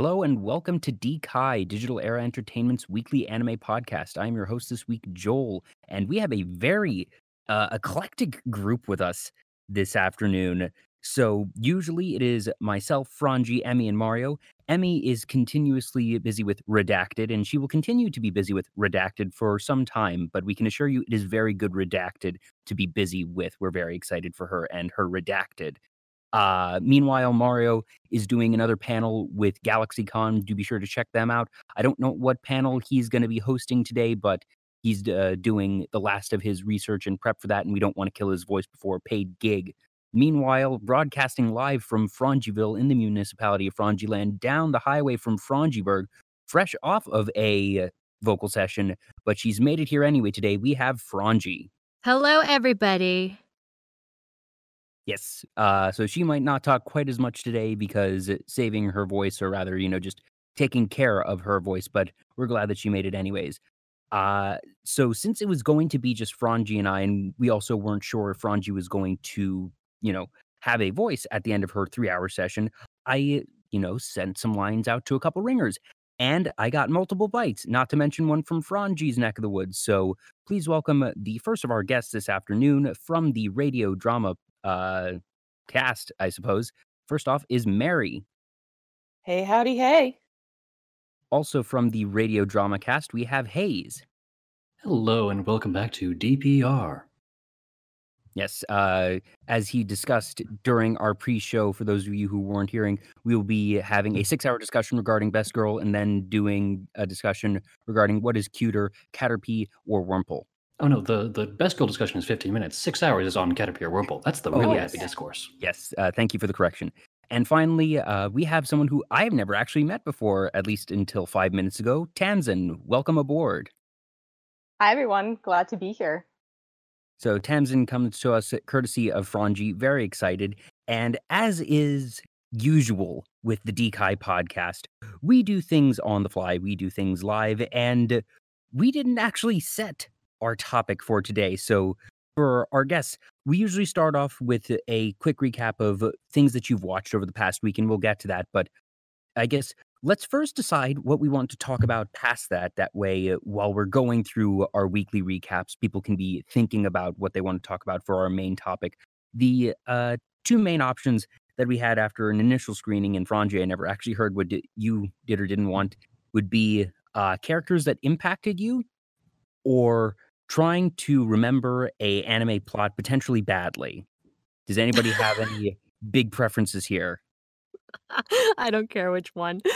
Hello and welcome to DKai, Digital Era Entertainment's weekly anime podcast. I'm your host this week, Joel, and we have a very uh, eclectic group with us this afternoon. So, usually it is myself, Frangi, Emmy, and Mario. Emmy is continuously busy with Redacted, and she will continue to be busy with Redacted for some time, but we can assure you it is very good Redacted to be busy with. We're very excited for her and her Redacted. Uh, meanwhile, Mario is doing another panel with GalaxyCon. Do be sure to check them out. I don't know what panel he's going to be hosting today, but he's uh, doing the last of his research and prep for that, and we don't want to kill his voice before a paid gig. Meanwhile, broadcasting live from Frangiville in the municipality of Frangiland down the highway from Frangiburg, fresh off of a vocal session, but she's made it here anyway today. We have Frangi. Hello, everybody. Yes. Uh, so she might not talk quite as much today because saving her voice, or rather, you know, just taking care of her voice, but we're glad that she made it anyways. Uh, so since it was going to be just Frangi and I, and we also weren't sure if Frangi was going to, you know, have a voice at the end of her three hour session, I, you know, sent some lines out to a couple ringers. And I got multiple bites, not to mention one from Frangi's neck of the woods. So please welcome the first of our guests this afternoon from the radio drama uh, cast, I suppose. First off is Mary. Hey, howdy, hey. Also from the radio drama cast, we have Hayes. Hello, and welcome back to DPR. Yes, uh, as he discussed during our pre-show, for those of you who weren't hearing, we will be having a six-hour discussion regarding Best Girl, and then doing a discussion regarding what is cuter, Caterpie or Wurmple. Oh no, the the best girl discussion is 15 minutes. Six hours is on Caterpillar Wurmple. That's the Oh, really yes. happy discourse. Yes, uh, thank you for the correction. And finally, uh, we have someone who I have never actually met before, at least until five minutes ago. Tamsin, welcome aboard. Hi, everyone. Glad to be here. So Tamsin comes to us courtesy of Frangi, very excited. And as is usual with the DKai podcast, we do things on the fly, we do things live, and we didn't actually set our topic for today. So for our guests, we usually start off with a quick recap of things that you've watched over the past week, and we'll get to that. But I guess let's first decide what we want to talk about past that. That way, uh, while we're going through our weekly recaps, people can be thinking about what they want to talk about for our main topic. The uh, two main options that we had after an initial screening in Frangi, I never actually heard what you did or didn't want, would be uh, characters that impacted you or trying to remember a anime plot potentially badly. Does anybody have any big preferences here? I don't care which one.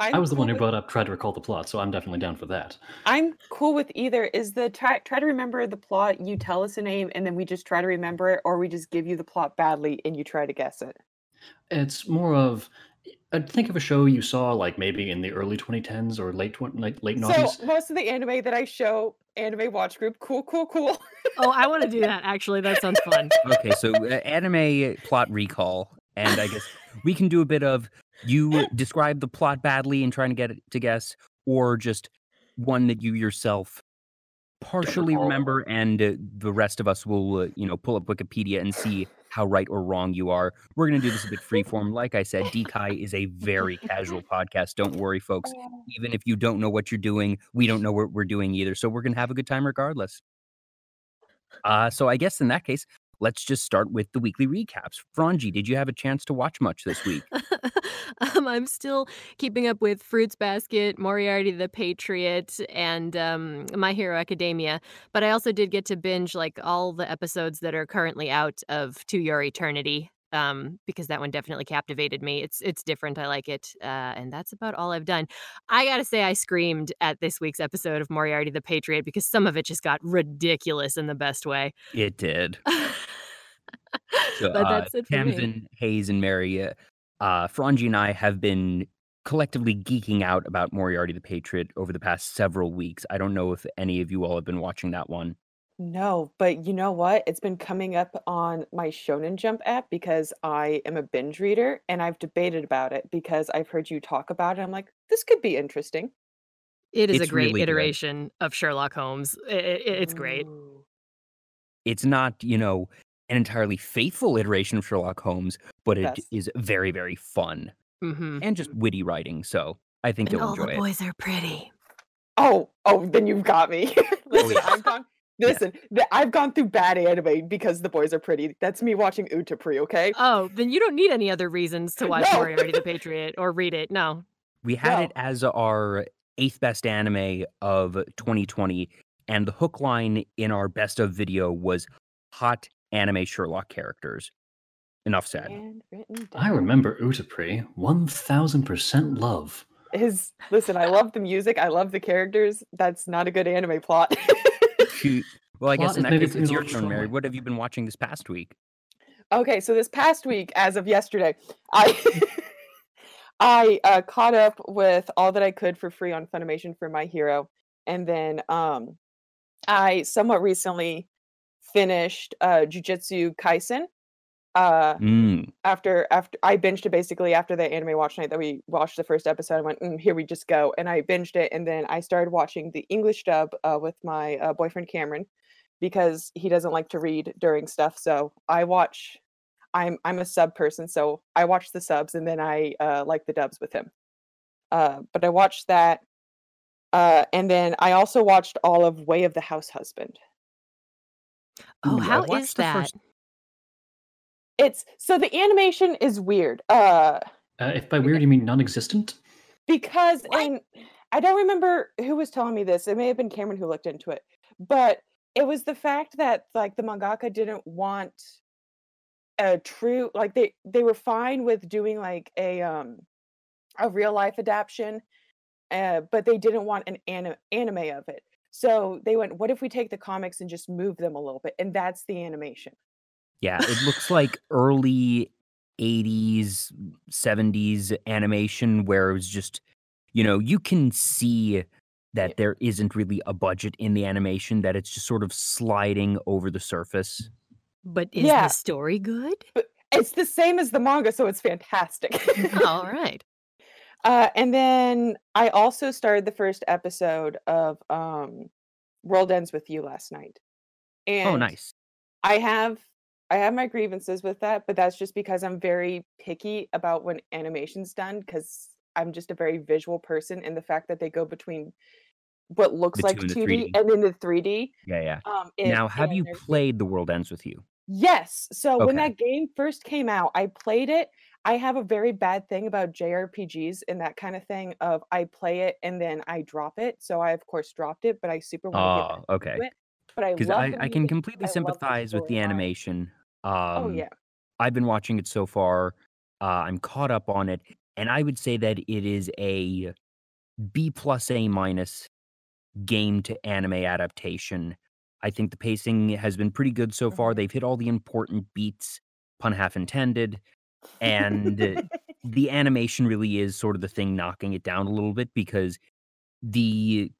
I was the one who brought up try to recall the plot, so I'm definitely down for that. I'm cool with either. Is the try, try to remember the plot, you tell us a name, and then we just try to remember it, or we just give you the plot badly and you try to guess it? It's more of uh, think of a show you saw like maybe in the early 2010s or late twen- like late So, 90s. most of the anime that I show, Anime Watch Group, cool, cool, cool. oh, I want to do that actually. That sounds fun. Okay, so uh, anime plot recall, and I guess we can do a bit of you describe the plot badly and trying to get it to guess, or just one that you yourself partially remember, and uh, the rest of us will, uh, you know, pull up Wikipedia and see how right or wrong you are. We're gonna do this a bit freeform. Like I said, DKai is a very casual podcast. Don't worry, folks. Even if you don't know what you're doing, we don't know what we're doing either. So we're gonna have a good time regardless. Uh, so I guess in that case, let's just start with the weekly recaps. Frangi, did you have a chance to watch much this week? um, I'm still keeping up with Fruits Basket, Moriarty the Patriot, and um, My Hero Academia. But I also did get to binge like all the episodes that are currently out of To Your Eternity. Um, because that one definitely captivated me. It's it's different. I like it, uh, and that's about all I've done. I gotta say, I screamed at this week's episode of Moriarty the Patriot because some of it just got ridiculous in the best way. It did. So, but uh, that's it for me. Tamsin, Hayes, and Mary, uh, uh, Frangi and I have been collectively geeking out about Moriarty the Patriot over the past several weeks. I don't know if any of you all have been watching that one. No, but you know what? It's been coming up on my Shonen Jump app because I am a binge reader and I've debated about it because I've heard you talk about it. I'm like, this could be interesting. It is a great really good. iteration of Sherlock Holmes. I- I- it's great. It's not, you know, an entirely faithful iteration of Sherlock Holmes, but it Yes. is very, very fun. Mhm. and just witty writing. So I think And you'll all enjoy the it. boys are pretty. Oh, oh, then you've got me. Listen, yeah. I've gone. Listen, th- I've gone through bad anime because the boys are pretty. That's me watching Utapri, okay? Oh, then you don't need any other reasons to watch No. Moriarty the Patriot or read it. No. We had No. it as our eighth best anime of 2020, and the hook line in our best of video was hot anime Sherlock characters. Enough said. I remember Utapri, 1000% love. His listen, I love the music. I love the characters. That's not a good anime plot. Shoot. Well, I Plot guess is in that case, pretty it's your turn, Mary. What have you been watching this past week? okay, so this past week, as of yesterday, I I uh, caught up with all that I could for free on Funimation for My Hero, and then um, I somewhat recently finished uh, Jujutsu Kaisen. Uh, Mm. after after I binged it basically after the anime watch night that we watched the first episode. I went, mm, here we just go, and I binged it, and then I started watching the English dub uh, with my uh, boyfriend Cameron because he doesn't like to read during stuff. So I watch. I'm I'm a sub person, so I watch the subs, and then I uh, like the dubs with him. Uh, but I watched that, uh, and then I also watched all of Way of the House Husband. Oh, Ooh, how is that? first- It's so the animation is weird. Uh, Uh, if by weird you mean non existent, because What? and I don't remember who was telling me this. It may have been Cameron who looked into it, but it was the fact that like the mangaka didn't want a true like they they were fine with doing like a um a real life adaptation, uh, but they didn't want an ani- anime of it. So they went, what if we take the comics and just move them a little bit, and that's the animation. Yeah, it looks like early 80s, 70s animation where it was just, you know, you can see that Yeah. there isn't really a budget in the animation, that it's just sort of sliding over the surface. But is Yeah. the story good? It's the same as the manga, so it's fantastic. All right. Uh, and then I also started the first episode of um, World Ends with You last night. And Oh, nice. I have I have my grievances with that, but that's just because I'm very picky about when animation's done because I'm just a very visual person, and the fact that they go between what looks The like 2 and the 2D and then the 3D. Yeah, yeah. Um, it- Now, have you played The World Ends with You? Yes. So when that game first came out, I played it. I have a very bad thing about JRPGs and that kind of thing of I play it and then I drop it. So I of course dropped it, but I super want Oh, back okay. it. But I Because love I, I can completely I the sympathize with the animation. Um, Oh yeah. I've been watching it so far. Uh, I'm caught up on it, and I would say that it is a B plus A minus game to anime adaptation. I think the pacing has been pretty good so far. Mhm. They've hit all the important beats, pun half intended, and uh, the animation really is sort of the thing knocking it down a little bit because the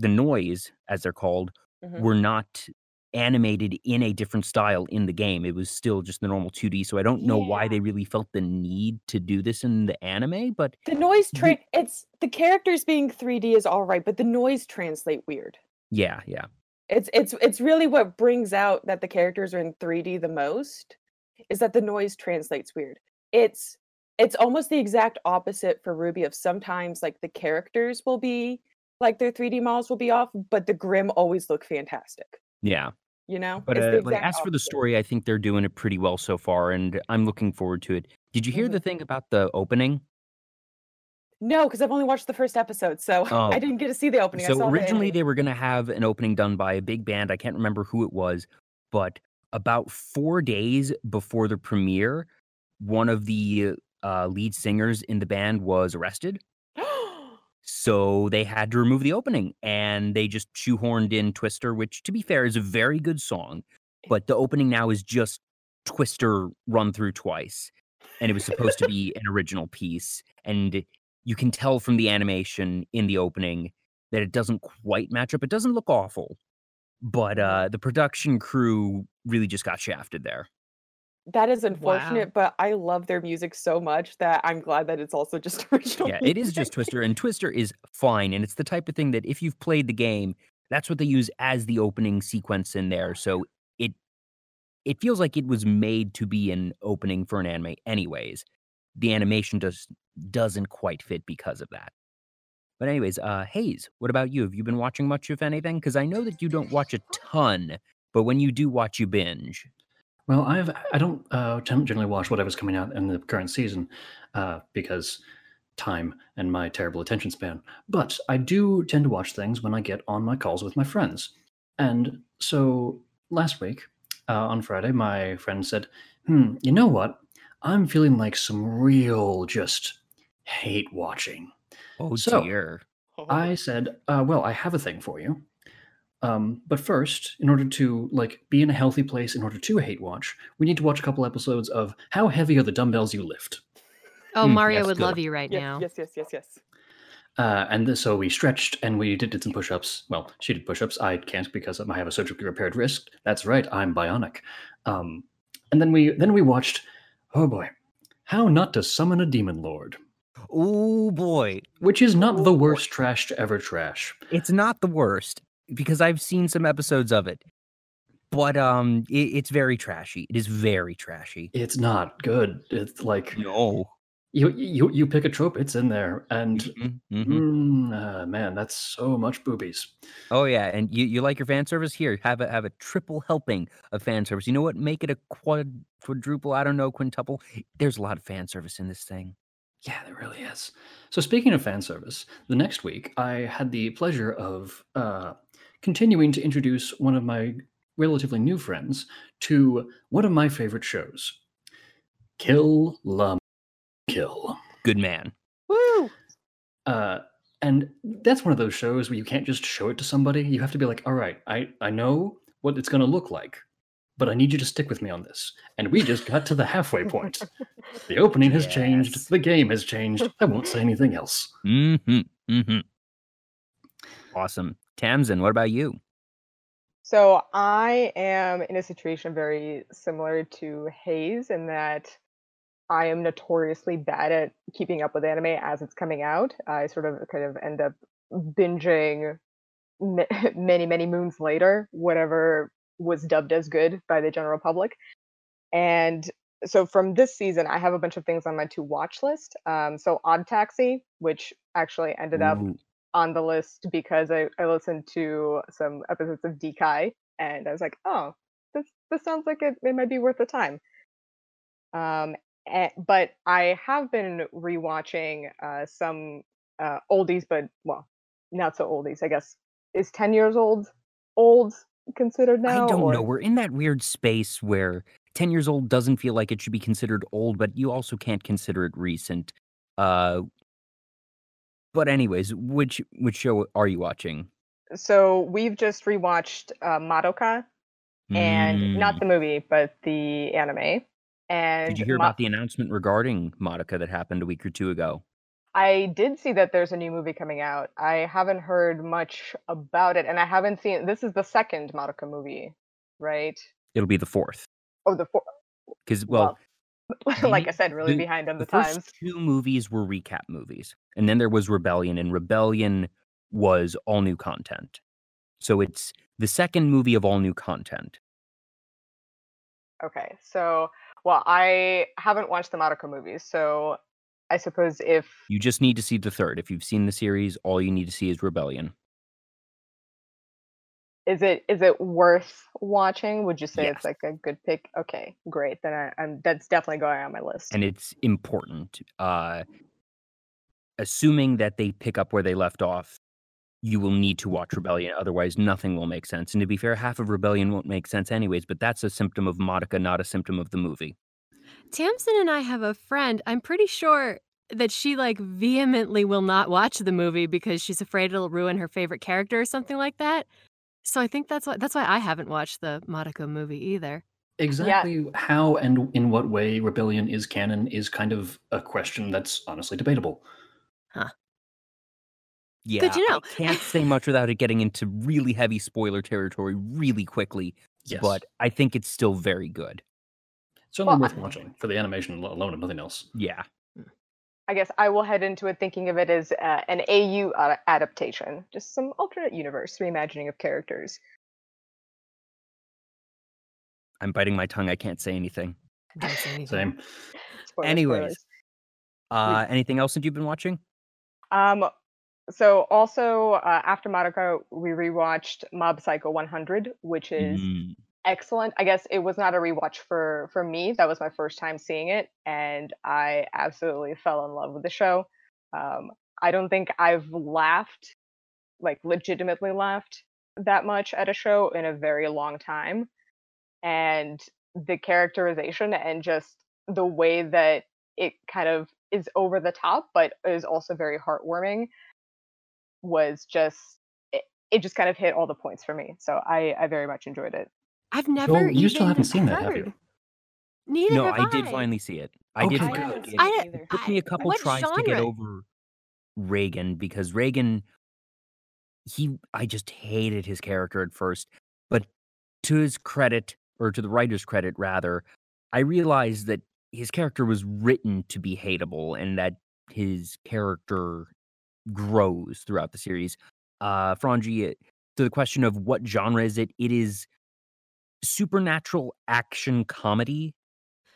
the noise, as they're called, Mhm. were not animated in a different style in the game. It was still just the normal 2D. So I don't know why they really felt the need to do this in the anime, but The noise the- it's the characters being 3D is all right, but the noise translate weird. yeah, yeah. It's it's it's really what brings out that the characters are in 3D the most is that the noise translates weird. It's it's almost the exact opposite for RWBY of sometimes like the characters will be like their 3D models will be off, but the Grimm always look fantastic. Yeah. You know? But uh, the like as for the story, I think they're doing it pretty well so far and I'm looking forward to it. Did you hear Mhm. the thing about the opening? No, because I've only watched the first episode, so Oh. I didn't get to see the opening. I So saw the originally ending. they were going to have an opening done by a big band. I can't remember who it was, but about 4 days before the premiere, one of the uh, lead singers in the band was arrested. So they had to remove the opening and they just shoehorned in Twister, which to be fair is a very good song. But the opening now is just Twister run through twice. And it was supposed to be an original piece. And you can tell from the animation in the opening that it doesn't quite match up. It doesn't look awful. But uh, the production crew really just got shafted there. That is Wow. unfortunate, but I love their music so much that I'm glad that it's also just original. Yeah, it is just. Twister, and Twister is fine. And it's the type of thing that if you've played the game, that's what they use as the opening sequence in there. So it it feels like it was made to be an opening for an anime, anyways. the animation does doesn't quite fit because of that. But anyways, uh, Hayes, what about you? Have you been watching much, if anything? Because I know that you don't watch a ton, but when you do watch, you binge. Well, I've I don't uh, generally watch whatever's coming out in the current season uh, because time and my terrible attention span. But I do tend to watch things when I get on my calls with my friends. And so last week uh, on Friday, my friend said, "Hmm, you know what? I'm feeling like some real just hate watching." Oh So dear. I said, uh, "Well, I have a thing for you." Um, but first, in order to like be in a healthy place, in order to hate watch, we need to watch a couple episodes of How Heavy Are the Dumbbells You Lift? Oh, Mm, Mario yes, would good. love you right yes, now. yes, yes, yes, yes. Uh, and th- so we stretched and we did, did some push-ups. Well, she did push-ups. I can't because I have a surgically repaired wrist. That's right, I'm bionic. Um, and then we then we watched. Oh boy, How Not to Summon a Demon Lord, Oh boy. which is not Oh, the boy. worst trash to ever trash. It's not the worst because I've seen some episodes of it. But um it, it's very trashy. It is very trashy. It's not good. It's like No. you you you pick a trope, it's in there, and Mhm, mhm. mm, uh, man, that's so much boobies. Oh yeah, and you, you like your fan service here? Have a have a triple helping of fan service. You know what? Make it a quad quadruple. I don't know quintuple. There's a lot of fan service in this thing. Yeah, there really is. So speaking of fan service, the next week I had the pleasure of uh, continuing to introduce one of my relatively new friends to one of my favorite shows, Kill La Kill. Good man. Woo! Uh, and that's one of those shows where you can't just show it to somebody. You have to be like, all right, I, I know what it's going to look like, but I need you to stick with me on this. And we just got to the halfway point. The opening has Yes. changed. The game has changed. I won't say anything else. Mm-hmm. Mm-hmm. Awesome. Tamsin, what about you? So I am in a situation very similar to Hayes in that I am notoriously bad at keeping up with anime as it's coming out. I sort of kind of end up binging many, many moons later, whatever was dubbed as good by the general public. And so from this season, I have a bunch of things on my to watch list. Um, so Odd Taxi, which actually ended up Ooh, on the list because I, I listened to some episodes of DKai and I was like, oh, this this sounds like it, it might be worth the time. Um, a- but I have been rewatching uh, some uh, oldies, but well, not so oldies. I guess is ten years old old considered now? I don't or- know. We're in that weird space where 10 years old doesn't feel like it should be considered old, but you also can't consider it recent. Uh but anyways, which which show are you watching? So we've just rewatched uh, Madoka, and not Mm. the movie, but the anime. And Did you hear Ma- about the announcement regarding Madoka that happened a week or two ago? I did see that there's a new movie coming out. I haven't heard much about it, and I haven't seen. This is the second Madoka movie, right? It'll be the fourth. Oh, the four. Because well, Well, like I said, really the- behind on the, the times. two movies were recap movies, and then there was Rebellion, and Rebellion was all new content. So it's the second movie of all new content. Okay, so well, I haven't watched the Madoka movies, so I suppose if You just need to see the third. If you've seen the series, all you need to see is Rebellion. Is it is it worth watching? Would you say Yes. it's like a good pick? Okay, great. Then I, I'm that's definitely going on my list. and it's important. Uh, assuming that they pick up where they left off, you will need to watch Rebellion. Otherwise, nothing will make sense. And to be fair, half of Rebellion won't make sense anyways. But that's a symptom of Madoka, not a symptom of the movie. Tamsin and I have a friend. I'm pretty sure that she like vehemently will not watch the movie because she's afraid it'll ruin her favorite character or something like that. So I think that's why that's why I haven't watched the Madoka movie either. Exactly how and in what way Rebellion is canon is kind of a question that's honestly debatable. Huh. Yeah, Good to know. I can't say much without it getting into really heavy spoiler territory really quickly. Yes. But I think it's still very good. certainly Well, worth watching for the animation alone, and nothing else. Yeah. I guess I will head into it thinking of it as uh, an AU adaptation, just some alternate universe reimagining of characters. I'm biting my tongue. I can't say anything. Don't say anything. Same. Spoiler, Anyways, spoilers. Uh, anything else that you've been watching? Um, so also uh, after Madoka, we rewatched Mob Psycho 100, which is Mm. Excellent. I guess it was not a rewatch for for me. That was my first time seeing it, and I absolutely fell in love with the show. Um, I don't think I've laughed, like legitimately laughed, that much at a show in a very long time. And the characterization and just the way that it kind of is over the top, but is also very heartwarming, was just it, just kind of hit all the points for me. So I I very much enjoyed it. I've never. you still haven't seen that, have you? Neither No, have I did finally see it. I did. I finally see it. I- it either. It took me a couple what tries to get over Reigen because Reigen he I just hated his character at first, but to his credit or to the writer's credit rather, I realized that his character was written to be hateable and that his character grows throughout the series. Uh Frangi, uh, to the question of what genre is it, it is supernatural action comedy,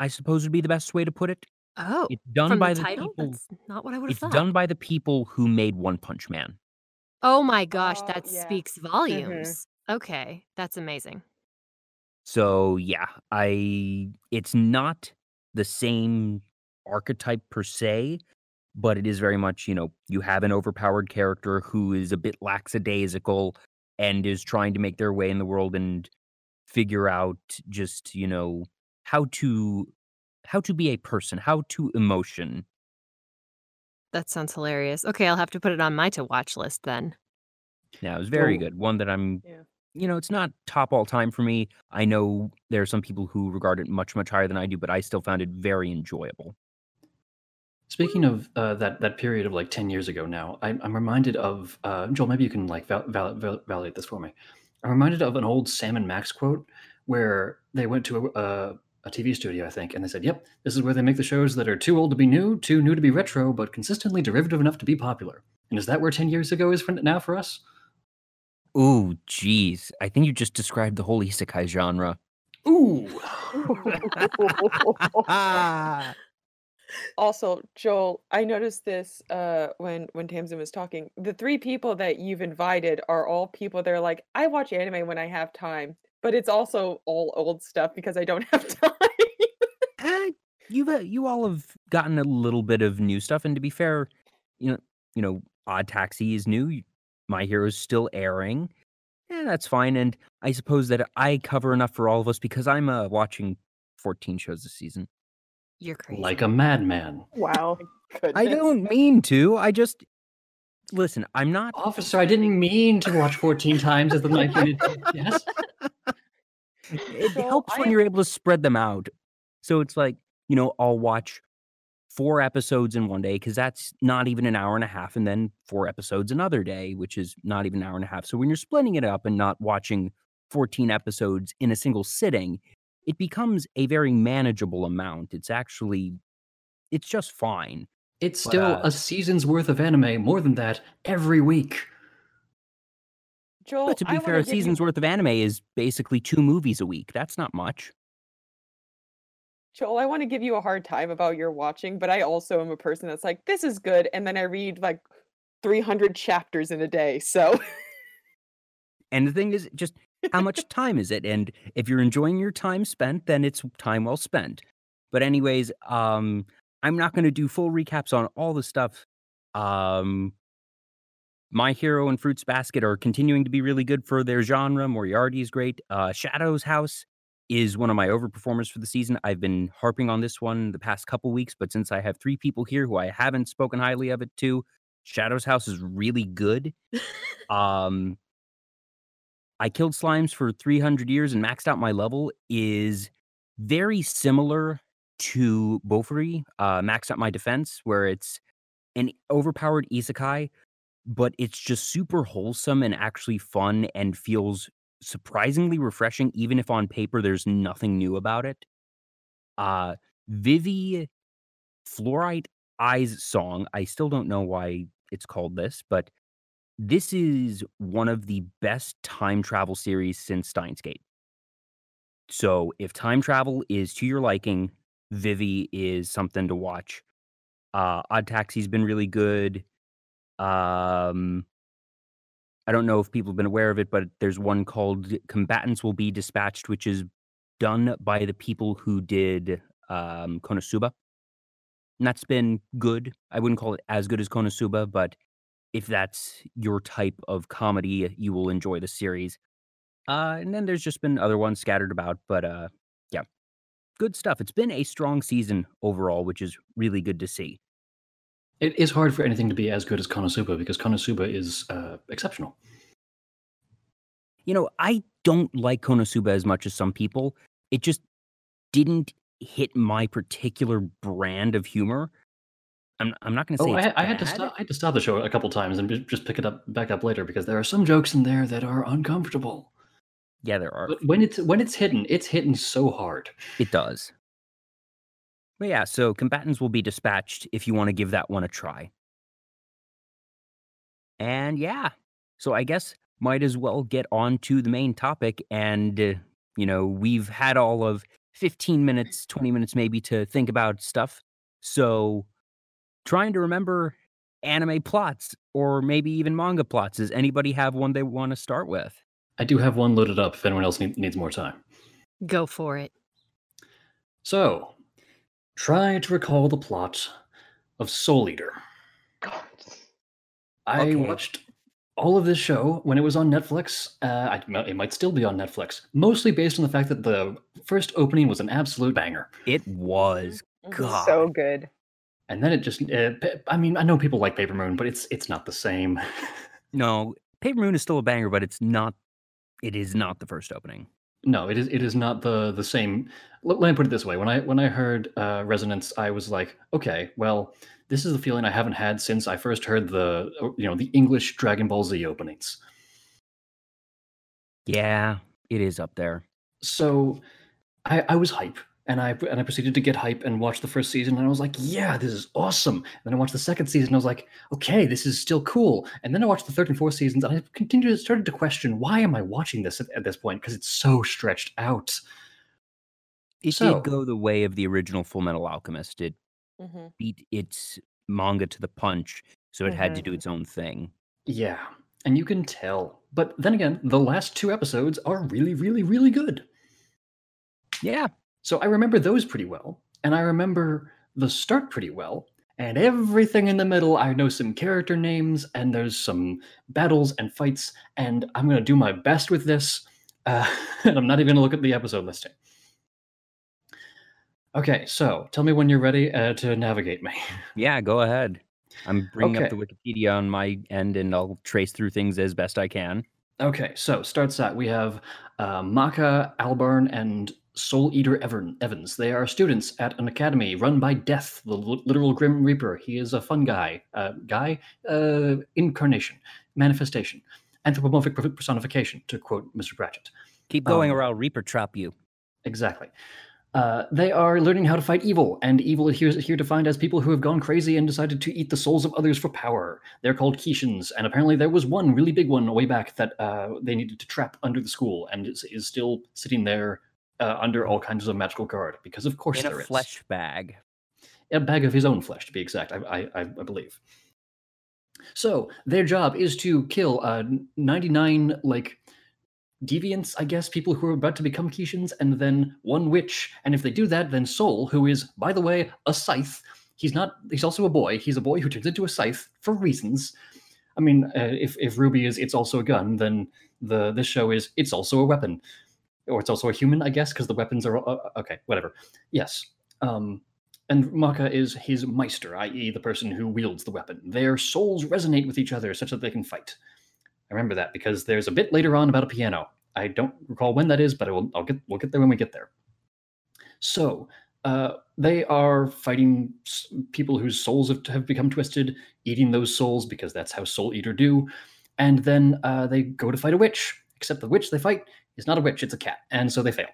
I suppose would be the best way to put it. Oh, It's done from by the the people That's not what I would have it's thought. done by the people who made One Punch Man. Oh my gosh, Oh, that yeah. speaks mm-hmm. volumes. Okay, that's amazing. So yeah, I it's not the same archetype per se, but it is very much, you know, you have an overpowered character who is a bit lackadaisical and is trying to make their way in the world and figure out just, you know, how to how to be a person, how to emotion. That sounds hilarious. Okay, I'll have to put it on my to watch list then. Yeah, it was very Well- good. One that I'm Yeah. you know, it's not top all time for me. I know there are some people who regard it much, much higher than I do, but I still found it very enjoyable. Speaking of uh, that that period of like ten years ago now, I'm, I'm reminded of uh, Joel. Maybe you can like val- val- val- validate this for me. I'm reminded of an old Sam and Max quote where they went to a, a, a TV studio, I think, and they said, "Yep, this is where they make the shows that are too old to be new, too new to be retro, but consistently derivative enough to be popular." And is that where ten years ago is for now for us? Ooh, geez. I think you just described the whole isekai genre. Ooh, also, Joel, I noticed this uh, when when Tamsin was talking. The three people that you've invited are all people that are like, I watch anime when I have time, but it's also all old stuff because I don't have time. Eh, you've uh, you all have gotten a little bit of new stuff, and to be fair, you know, you know, Odd Taxi is new. My Hero is still airing. Yeah, that's fine. And I suppose that I cover enough for all of us because I'm uh, watching 14 shows this season. You're crazy. like a madman, Wow. I Goodness. don't mean to. I just listen. I'm not. officer. I didn't mean to watch fourteen times as the night unit. Yes. It So helps I when am- you're able to spread them out. So it's like, you know, I'll watch four episodes in one day because that's not even an hour and a half, and then four episodes another day, which is not even an hour and a half. So when you're splitting it up and not watching 14 episodes in a single sitting, it becomes a very manageable amount. It's actually, it's just fine. It's But, still uh, a season's worth of anime, more than that, every week. Joel, But to be wanna fair, a give you- season's worth of anime is basically two movies a week. That's not much. Joel, I want to give you a hard time about your watching, but I also am a person that's like, this is good, and then I read like 300 chapters in a day. So And the thing is, just how much time is it? And if you're enjoying your time spent, then it's time well spent. But anyways, um, I'm not going to do full recaps on all the stuff. Um, My Hero and Fruits Basket are continuing to be really good for their genre. Moriarty is great. Uh, Shadow's House is one of my overperformers for the season. I've been harping on this one the past couple weeks, but since I have three people here who I haven't spoken highly of it to, Shadow's House is really good. um, I killed slimes for 300 years and maxed out my level is very similar to Bofuri, uh, maxed out my defense, where it's an overpowered isekai, but it's just super wholesome and actually fun and feels surprisingly refreshing, even if on paper there's nothing new about it. Uh, Vivy Fluorite Eyes song, I still don't know why it's called this, but this is one of the best time travel series since Steins Gate. So if time travel is to your liking, Vivy is something to watch. Uh, Odd Taxi's been really good. Um, I don't know if people have been aware of it, but there's one called Combatants Will Be Dispatched, which is done by the people who did um, Konosuba. And that's been good. I wouldn't call it as good as Konosuba, but if that's your type of comedy, you will enjoy the series. Uh, and then there's just been other ones scattered about, but uh, yeah, good stuff. It's been a strong season overall, which is really good to see. It is hard for anything to be as good as Konosuba because Konosuba is uh, exceptional. You know, I don't like Konosuba as much as some people. It just didn't hit my particular brand of humor. I'm I'm not going to say Oh, I, I had to stop. I had to stop the show a couple times and ju- just pick it up back up later because there are some jokes in there that are uncomfortable. Yeah, there are. But when it's when it's hidden, it's hidden so hard. It does. But yeah, so combatants will be dispatched if you want to give that one a try. And yeah, so I guess might as well get on to the main topic. And, uh, you know, we've had all of 15 minutes, 20 minutes maybe to think about stuff. So trying to remember anime plots or maybe even manga plots. Does anybody have one they want to start with? I do have one loaded up if anyone else need, needs more time. Go for it. So, try to recall the plot of Soul Eater. God. I Okay. watched all of this show when it was on Netflix. Uh, I, it might still be on Netflix, mostly based on the fact that the first opening was an absolute banger. It was. Mhm. God. So good. And then it just uh, i mean, I know people like Paper Moon, but it's it's not the same. No, Paper Moon is still a banger, but it's not. It is not the first opening. no, it is it is not the the same. Let, let me put it this way: when I when I heard uh, Resonance, I was like, okay, well, this is the feeling I haven't had since I first heard the uh, you know the English Dragon Ball Z openings. Yeah, it is up there. so I, I was hype and I and I proceeded to get hype and watch the first season and I was like, yeah, this is awesome. And then I watched the second season and I was like, okay, this is still cool. And then I watched the third and fourth seasons and I continued started to question why am I watching this at, at this point because it's so stretched out. It So- did go the way of the original Full Metal Alchemist. It Mhm. beat its manga to the punch, so it had to do its own thing. Yeah, and you can tell. But then again, the last two episodes are really, really, really good. Yeah, So I remember those pretty well, and I remember the start pretty well, and everything in the middle. I know some character names, and there's some battles and fights, and I'm gonna do my best with this. Uh, and I'm not even gonna look at the episode listing. Okay, so tell me when you're ready uh, to navigate me. yeah. Go ahead. I'm bringing up the Wikipedia on my end, and I'll trace through things as best I can. Okay, so starts out we have uh, Maka, Albarn, and Soul Eater Evan, Evans. They are students at an academy run by Death, the li- literal Grim Reaper. He is a fun guy. Uh, guy? Uh, incarnation, manifestation, anthropomorphic personification, to quote Mr. Pratchett. Keep going, Um, or I'll Reaper trap you. Exactly. Uh, they are learning how to fight evil, and evil is here, here defined as people who have gone crazy and decided to eat the souls of others for power. They're called Kishins, and apparently there was one really big one way back that uh, they needed to trap under the school, and is, is still sitting there uh, under all kinds of magical guard, because of course In a there is. flesh bag. A bag of his own flesh, to be exact, I, I, I believe. So their job is to kill uh, 99 like deviants, I guess, people who are about to become Kishins, and then one witch. And if they do that, then Soul, who is, by the way, a scythe. He's not. He's also a boy. He's a boy who turns into a scythe for reasons. I mean, uh, if if RWBY is, it's also a gun. Then the this show is, it's also a weapon, or it's also a human, I guess, because the weapons are uh, okay. Whatever. Yes. Um, and Maka is his Meister, i.e., the person who wields the weapon. Their souls resonate with each other such that they can fight. I remember that because there's a bit later on about a piano. I don't recall when that is, but I will, I'll get we'll get there when we get there. So uh, they are fighting people whose souls have, have become twisted, eating those souls because that's how Soul Eater do. And then uh, they go to fight a witch, except the witch they fight is not a witch; it's a cat, and so they fail.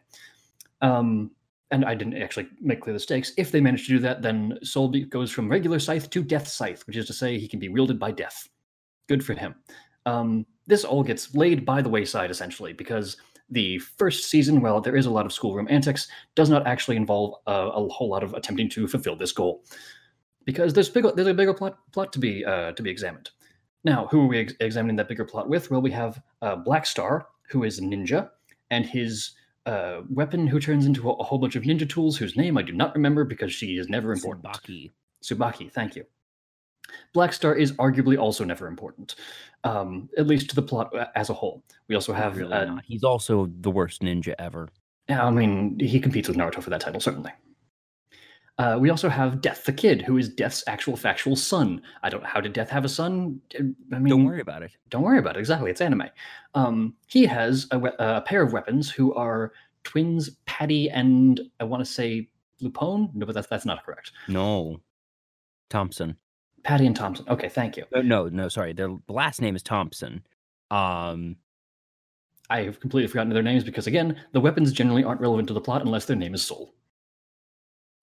Um, and I didn't actually make clear the stakes. If they manage to do that, then Soul goes from regular scythe to death scythe, which is to say he can be wielded by death. Good for him. Um, this all gets laid by the wayside essentially because the first season, while there is a lot of schoolroom antics, does not actually involve uh, a whole lot of attempting to fulfill this goal. because there's bigger there's a bigger plot plot to be uh, to be examined. Now, who are we ex- examining that bigger plot with? Well, we have uh, Black Star, who is a ninja, and his uh, weapon, who turns into a, a whole bunch of ninja tools, whose name I do not remember because she is never important. Tsubaki. Subaki, thank you. Black Star is arguably also never important, um, at least to the plot uh, as a whole. We also have, Really uh. He's also the worst ninja ever. I mean, he competes with Naruto for that title, certainly. Uh, we also have Death the Kid, who is Death's actual factual son. I don't. How did Death have a son? I mean, Don't worry about it. Don't worry about it. Exactly, it's anime. Um, he has a, we- a pair of weapons who are twins, Patty and I want to say Lupone. No, but that's that's not correct. No. Thompson. Patty and Thompson. Okay, thank you. Uh, No, no, sorry. Their the last name is Thompson. Um, I have completely forgotten their names because again, the weapons generally aren't relevant to the plot unless their name is Soul.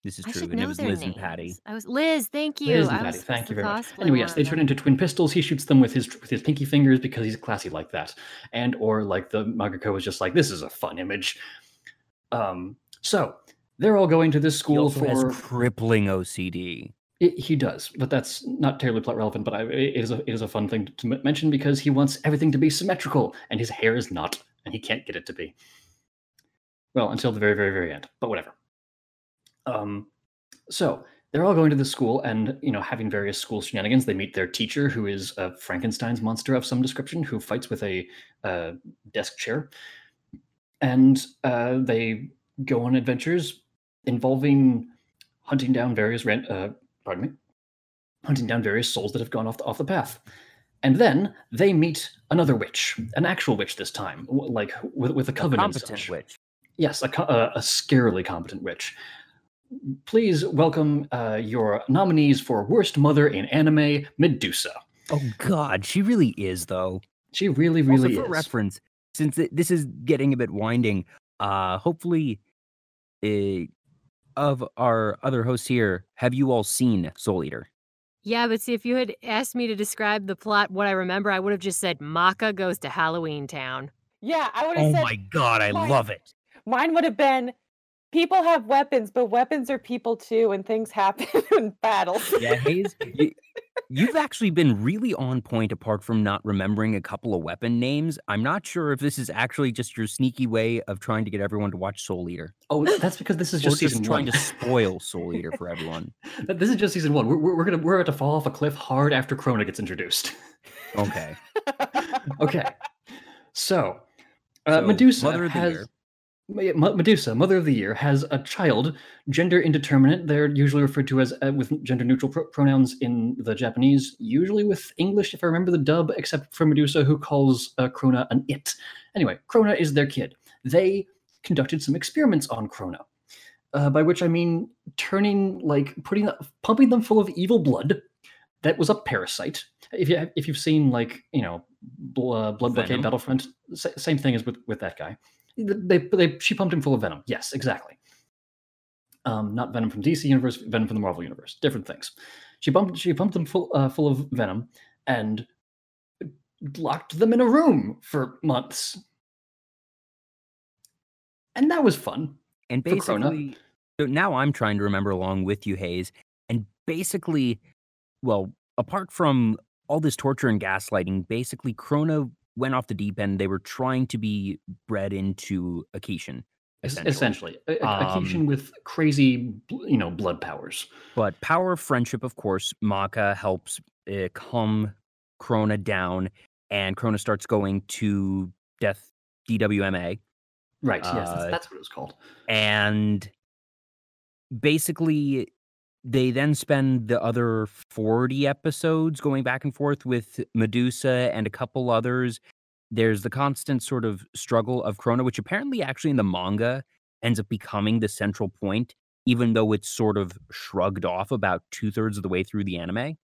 This is I true. should And it know was their Liz names. and Patty. I was Liz. Thank you. Liz and I Patty, was thank you very much. cosplay Anyway, yes, they one. turn into twin pistols. He shoots them with his with his pinky fingers because he's classy like that, and or like the mangaka was just like, this is a fun image. Um, so they're all going to this He school also for. has crippling OCD. It, he does, but that's not terribly plot relevant. But I, it is a it is a fun thing to m- mention because he wants everything to be symmetrical, and his hair is not, and he can't get it to be. Well, until the very very very end, but whatever. Um, so they're all going to the school and you know having various school shenanigans. They meet their teacher, who is a Frankenstein's monster of some description, who fights with a uh, desk chair, and uh, they go on adventures involving hunting down various ran- uh, pardon me, hunting down various souls that have gone off the, off the path. And then they meet another witch, an actual witch this time, like with, with a A coven competent such. witch. Yes, a, a, a scarily competent witch. Please welcome uh, your nominees for Worst Mother in Anime, Medusa. Oh God, she really is though. She really, really also for is. reference, since it, this is getting a bit winding, uh, hopefully, uh, of our other hosts here, have you all seen Soul Eater? Yeah, but see, if you had asked me to describe the plot, what I remember, I would have just said Maka goes to Halloween Town. Yeah, I would have Oh said my God, I mine- love it. mine would have been people have weapons, but weapons are people too, and things happen in battles. Yeah, Hayes, you, you've actually been really on point. Apart from not remembering a couple of weapon names, I'm not sure if this is actually just your sneaky way of trying to get everyone to watch Soul Eater, Oh, that's because this is or just just trying one. to spoil Soul Eater for everyone. Th- this is just season one. We're, we're, we're gonna we're about to fall off a cliff hard after Krona gets introduced. Okay, okay, so, uh, So, Medusa Mother of the has Year. Ma- yeah, Ma- Medusa, Mother of the Year, has a child, gender indeterminate. They're usually referred to as uh, with gender neutral pro- pronouns in the Japanese, usually with English, if I remember the dub, except for Medusa, who calls uh, Krona an it. Anyway, Krona is their kid. They conducted some experiments on Krona, uh, by which I mean turning, like, putting, pumping them full of evil blood. That was a parasite. If you if you've seen like you know uh, Blood Blockade Battlefront, sa- same thing as with with that guy. They, they she pumped him full of venom. Yes, exactly. Um, not venom from DC universe, venom from the Marvel universe. Different things. She pumped she pumped them full uh, full of venom and locked them in a room for months. And that was fun. and basically, so now I'm trying to remember along with you, Hayes, and basically, well, apart from all this torture and gaslighting, basically, Krona went off the deep end. They were trying to be bred into a Kishin, essentially. Essentially, a, Um, with crazy, you know, blood powers. But power of friendship, of course, Maka helps uh, calm Krona down, and Krona starts going to Death DWMA. Right. Yes, that's, Uh, that's what it was called. and basically they then spend the other 40 episodes going back and forth with Medusa and a couple others. There's the constant sort of struggle of Krona, which apparently actually in the manga ends up becoming the central point, even though it's sort of shrugged off about two thirds of the way through the anime.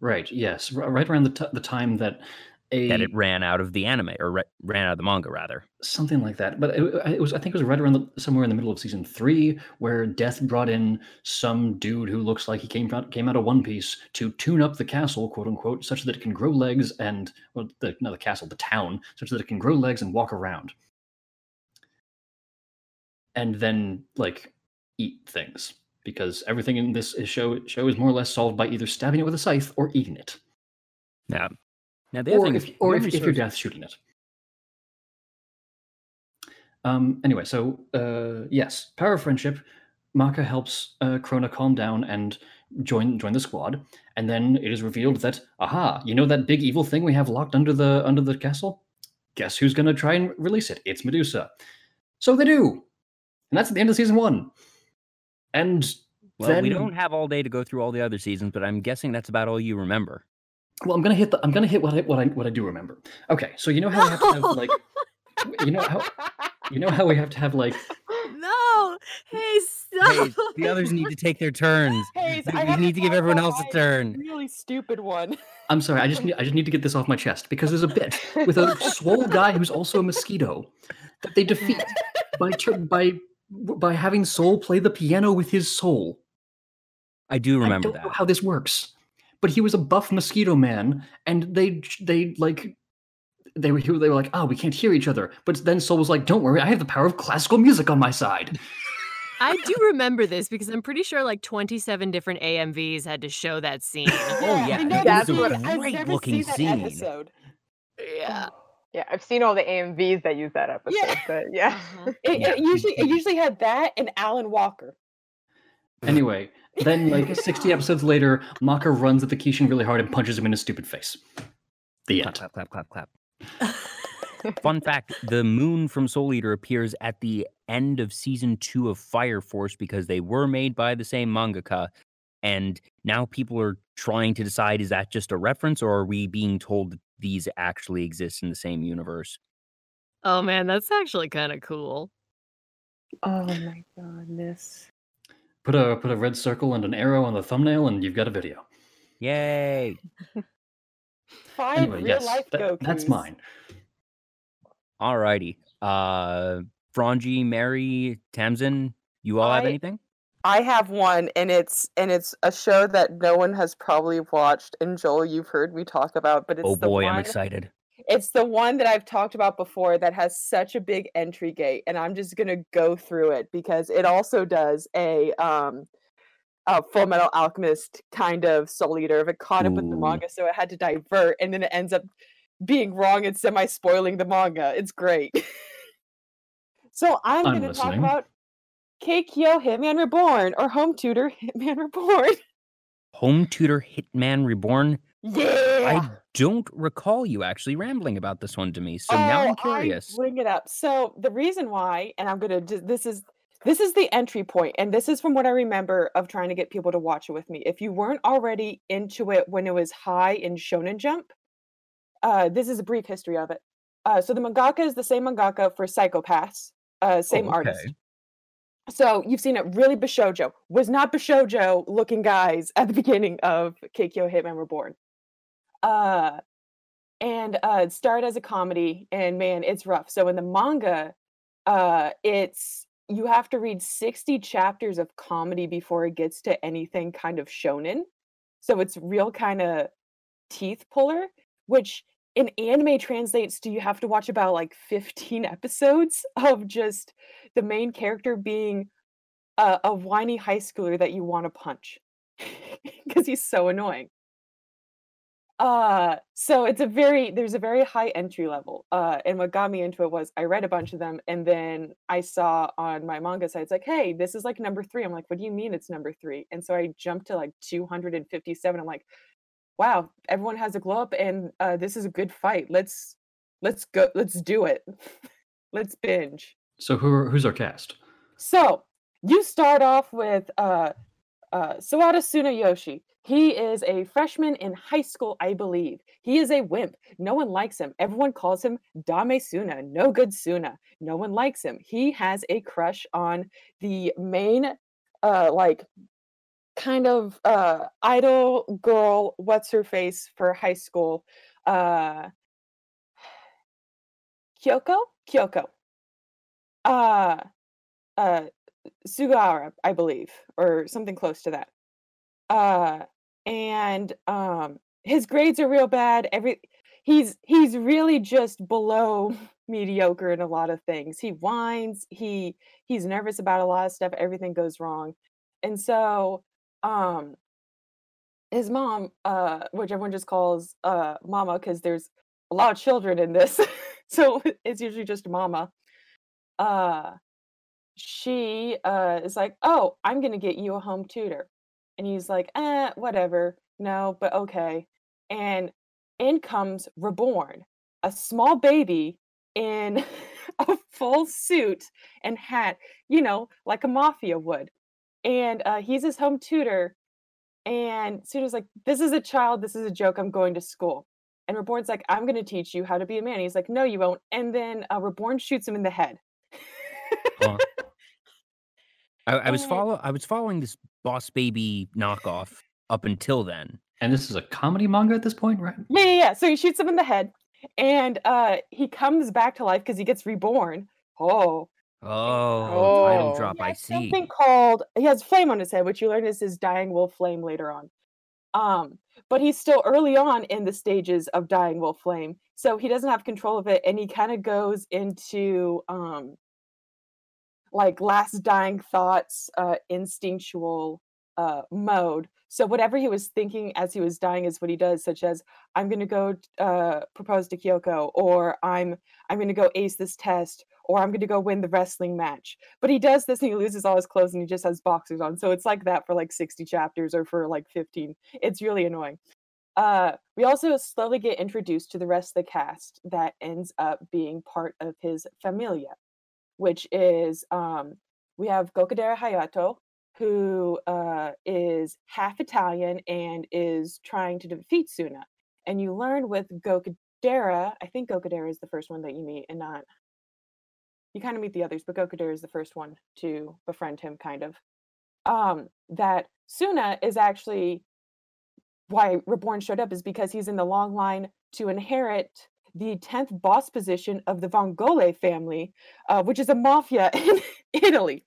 Right. Yes. Right around the, t- the time that a That it ran out of the anime, or re- ran out of the manga, rather. something like that. But it, it was, I think, it was right around the, somewhere in the middle of season three, where Death brought in some dude who looks like he came out came out of One Piece to tune up the castle, quote unquote, such that it can grow legs and well, the not the castle, the town, such that it can grow legs and walk around, and then like eat things because everything in this show show is more or less solved by either stabbing it with a scythe or eating it, Yeah. Now the other or thing if, is, or if, if you're death shooting it. Um. Anyway, so uh, yes, power of friendship. Maka helps uh, Crona calm down and join join the squad, and then it is revealed that aha, you know that big evil thing we have locked under the under the castle. Guess who's going to try and release it? It's Medusa. So they do, and that's at the end of season one. And well, we don't have all day to go through all the other seasons, but I'm guessing that's about all you remember. Well, I'm gonna hit the. I'm gonna hit what I what I what I do remember. Okay, so you know how we have to have like, you know how you know how we have to have like. no. Hey, stop. Hey, the others need to take their turns. Hayes, We- I we need to give everyone else a turn. Really stupid one. I'm sorry. I just need. I just need to get this off my chest because there's a bit with a swole guy who's also a mosquito that they defeat by by by having Soul play the piano with his soul. I do remember I don't that. know how this works, but he was a buff mosquito man, and they they like they were they were like, oh, we can't hear each other. But then Soul was like, don't worry, I have the power of classical music on my side. I do remember this because I'm pretty sure like 27 different AMVs had to show that scene. Oh, yeah, I know it that was a great looking scene. episode. yeah. Yeah, I've seen all the AMVs that use that episode. Yeah. But yeah. Uh-huh. It, Yeah. it usually it usually had that and Alan Walker. Anyway, then like 60 episodes later, Maka runs at the Kishin really hard and punches him in his stupid face. The Clap, end. clap, clap, clap, clap. Fun fact the moon from Soul Eater appears at the end of season two of Fire Force because they were made by the same mangaka. And now people are trying to decide is that just a reference or are we being told that these actually exist in the same universe? Oh man, that's actually kind of cool. Oh my goodness. Put a put a red circle and an arrow on the thumbnail, and you've got a video. Yay. Five Anyway, real yes, life that- Gokus. that's mine. Alrighty. Uh Frangi, Mary, Tamsin, you all have anything? I have one, and it's and it's a show that no one has probably watched. And Joel, you've heard me talk about, but it's oh the boy, one, I'm excited. It's the one that I've talked about before that has such a big entry gate, and I'm just gonna go through it because it also does a um a Full Metal Alchemist kind of Soul Eater. If it caught up with the manga, so it had to divert, and then it ends up being wrong and semi spoiling the manga. It's great. so I'm, I'm gonna talk about Keikyo Hitman Reborn or Home Tutor Hitman Reborn. Home Tutor Hitman Reborn. Yeah. I don't recall you actually rambling about this one to me, so now I'm Oh, I curious. bring it up. So the reason why, and I'm gonna this is this is the entry point, and this is from what I remember of trying to get people to watch it with me. If you weren't already into it when it was high in Shonen Jump, uh, this is a brief history of it. Uh, so the mangaka is the same mangaka for Psycho-Pass, uh, same Oh, artist. okay. So you've seen it really Bishojo. Was not Bishojo looking guys at the beginning of Keikyo Hitman Reborn. Uh and uh it started as a comedy and man, it's rough. So in the manga, uh it's you have to read 60 chapters of comedy before it gets to anything kind of shonen. So it's real kind of teeth puller, which in anime translates to you have to watch about like 15 episodes of just the main character being a, a whiny high schooler that you want to punch because he's so annoying. Uh, so it's a very there's a very high entry level. Uh, and what got me into it was I read a bunch of them, and then I saw on my manga site it's like, hey, this is like number three. I'm like, what do you mean it's number three? And so I jumped to like 257. I'm like, wow, everyone has a glow up, and uh, this is a good fight. Let's let's go. Let's do it. let's binge. So who are, who's our cast? So you start off with uh, uh, Sawada Tsunayoshi. He is a freshman in high school, I believe. He is a wimp. No one likes him. Everyone calls him Dame Tsuna. No good Tsuna. No one likes him. He has a crush on the main, uh, like, kind of uh, idol girl. What's her face for high school? Uh, Kyoko. Kyoko. Uh, uh, Sugawara, I believe, or something close to that. Uh, and um, his grades are real bad. Every he's he's really just below mediocre in a lot of things. He whines. He he's nervous about a lot of stuff. Everything goes wrong. and so um his mom, uh, which everyone just calls uh mama because there's a lot of children in this, so it's usually just mama. Uh, she uh is like, "Oh, I'm gonna get you a home tutor," and he's like, "Eh, whatever. No, but okay." And in comes Reborn, a small baby in a full suit and hat, you know, like a mafia would. And uh, he's his home tutor. And Tsuna's like, This is a child. This is a joke. I'm going to school. And Reborn's like, I'm going to teach you how to be a man. He's like, No, you won't. And then uh, Reborn shoots him in the head. Uh, I, I was follow I was following this Boss Baby knockoff up until then. And this is a comedy manga at this point, right? Yeah, yeah, yeah. So he shoots him in the head, and uh, he comes back to life because he gets reborn. Oh, Oh, title Oh. drop. I see. Something called he has flame on his head, which you learn is his dying will flame later on. Um, but he's still early on in the stages of dying will flame, so he doesn't have control of it, and he kind of goes into um, like last dying thoughts, uh, instinctual uh, mode. So whatever he was thinking as he was dying is what he does, such as I'm going to go uh, propose to Kyoko, or I'm I'm going to go ace this test, or I'm going to go win the wrestling match. But he does this and he loses all his clothes and he just has boxers on. So it's like that for like 60 chapters or for like 15. It's really annoying. Uh, we also slowly get introduced to the rest of the cast that ends up being part of his familia, which is um, we have Gokudera Hayato, who uh, is half Italian and is trying to defeat Tsuna. And you learn with Gokudera, I think Gokudera is the first one that you meet, and not you kind of meet the others, but Gokudera is the first one to befriend him, kind of. Um, that Tsuna is actually why Reborn showed up is because he's in the long line to inherit the 10th boss position of the Vongola family, uh, which is a mafia in Italy.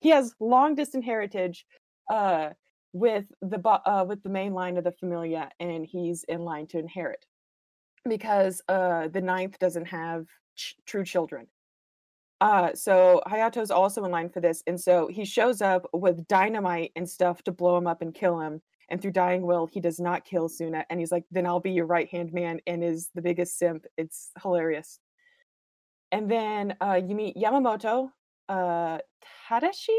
He has long distance heritage uh, with the uh, with the main line of the Familia, and he's in line to inherit because uh, the ninth doesn't have ch- true children. Uh, so Hayato's also in line for this, and so he shows up with dynamite and stuff to blow him up and kill him. And through dying will, he does not kill Tsuna, and he's like, "Then I'll be your right hand man," and is the biggest simp. It's hilarious. And then uh, you meet Yamamoto, uh, Tadashi.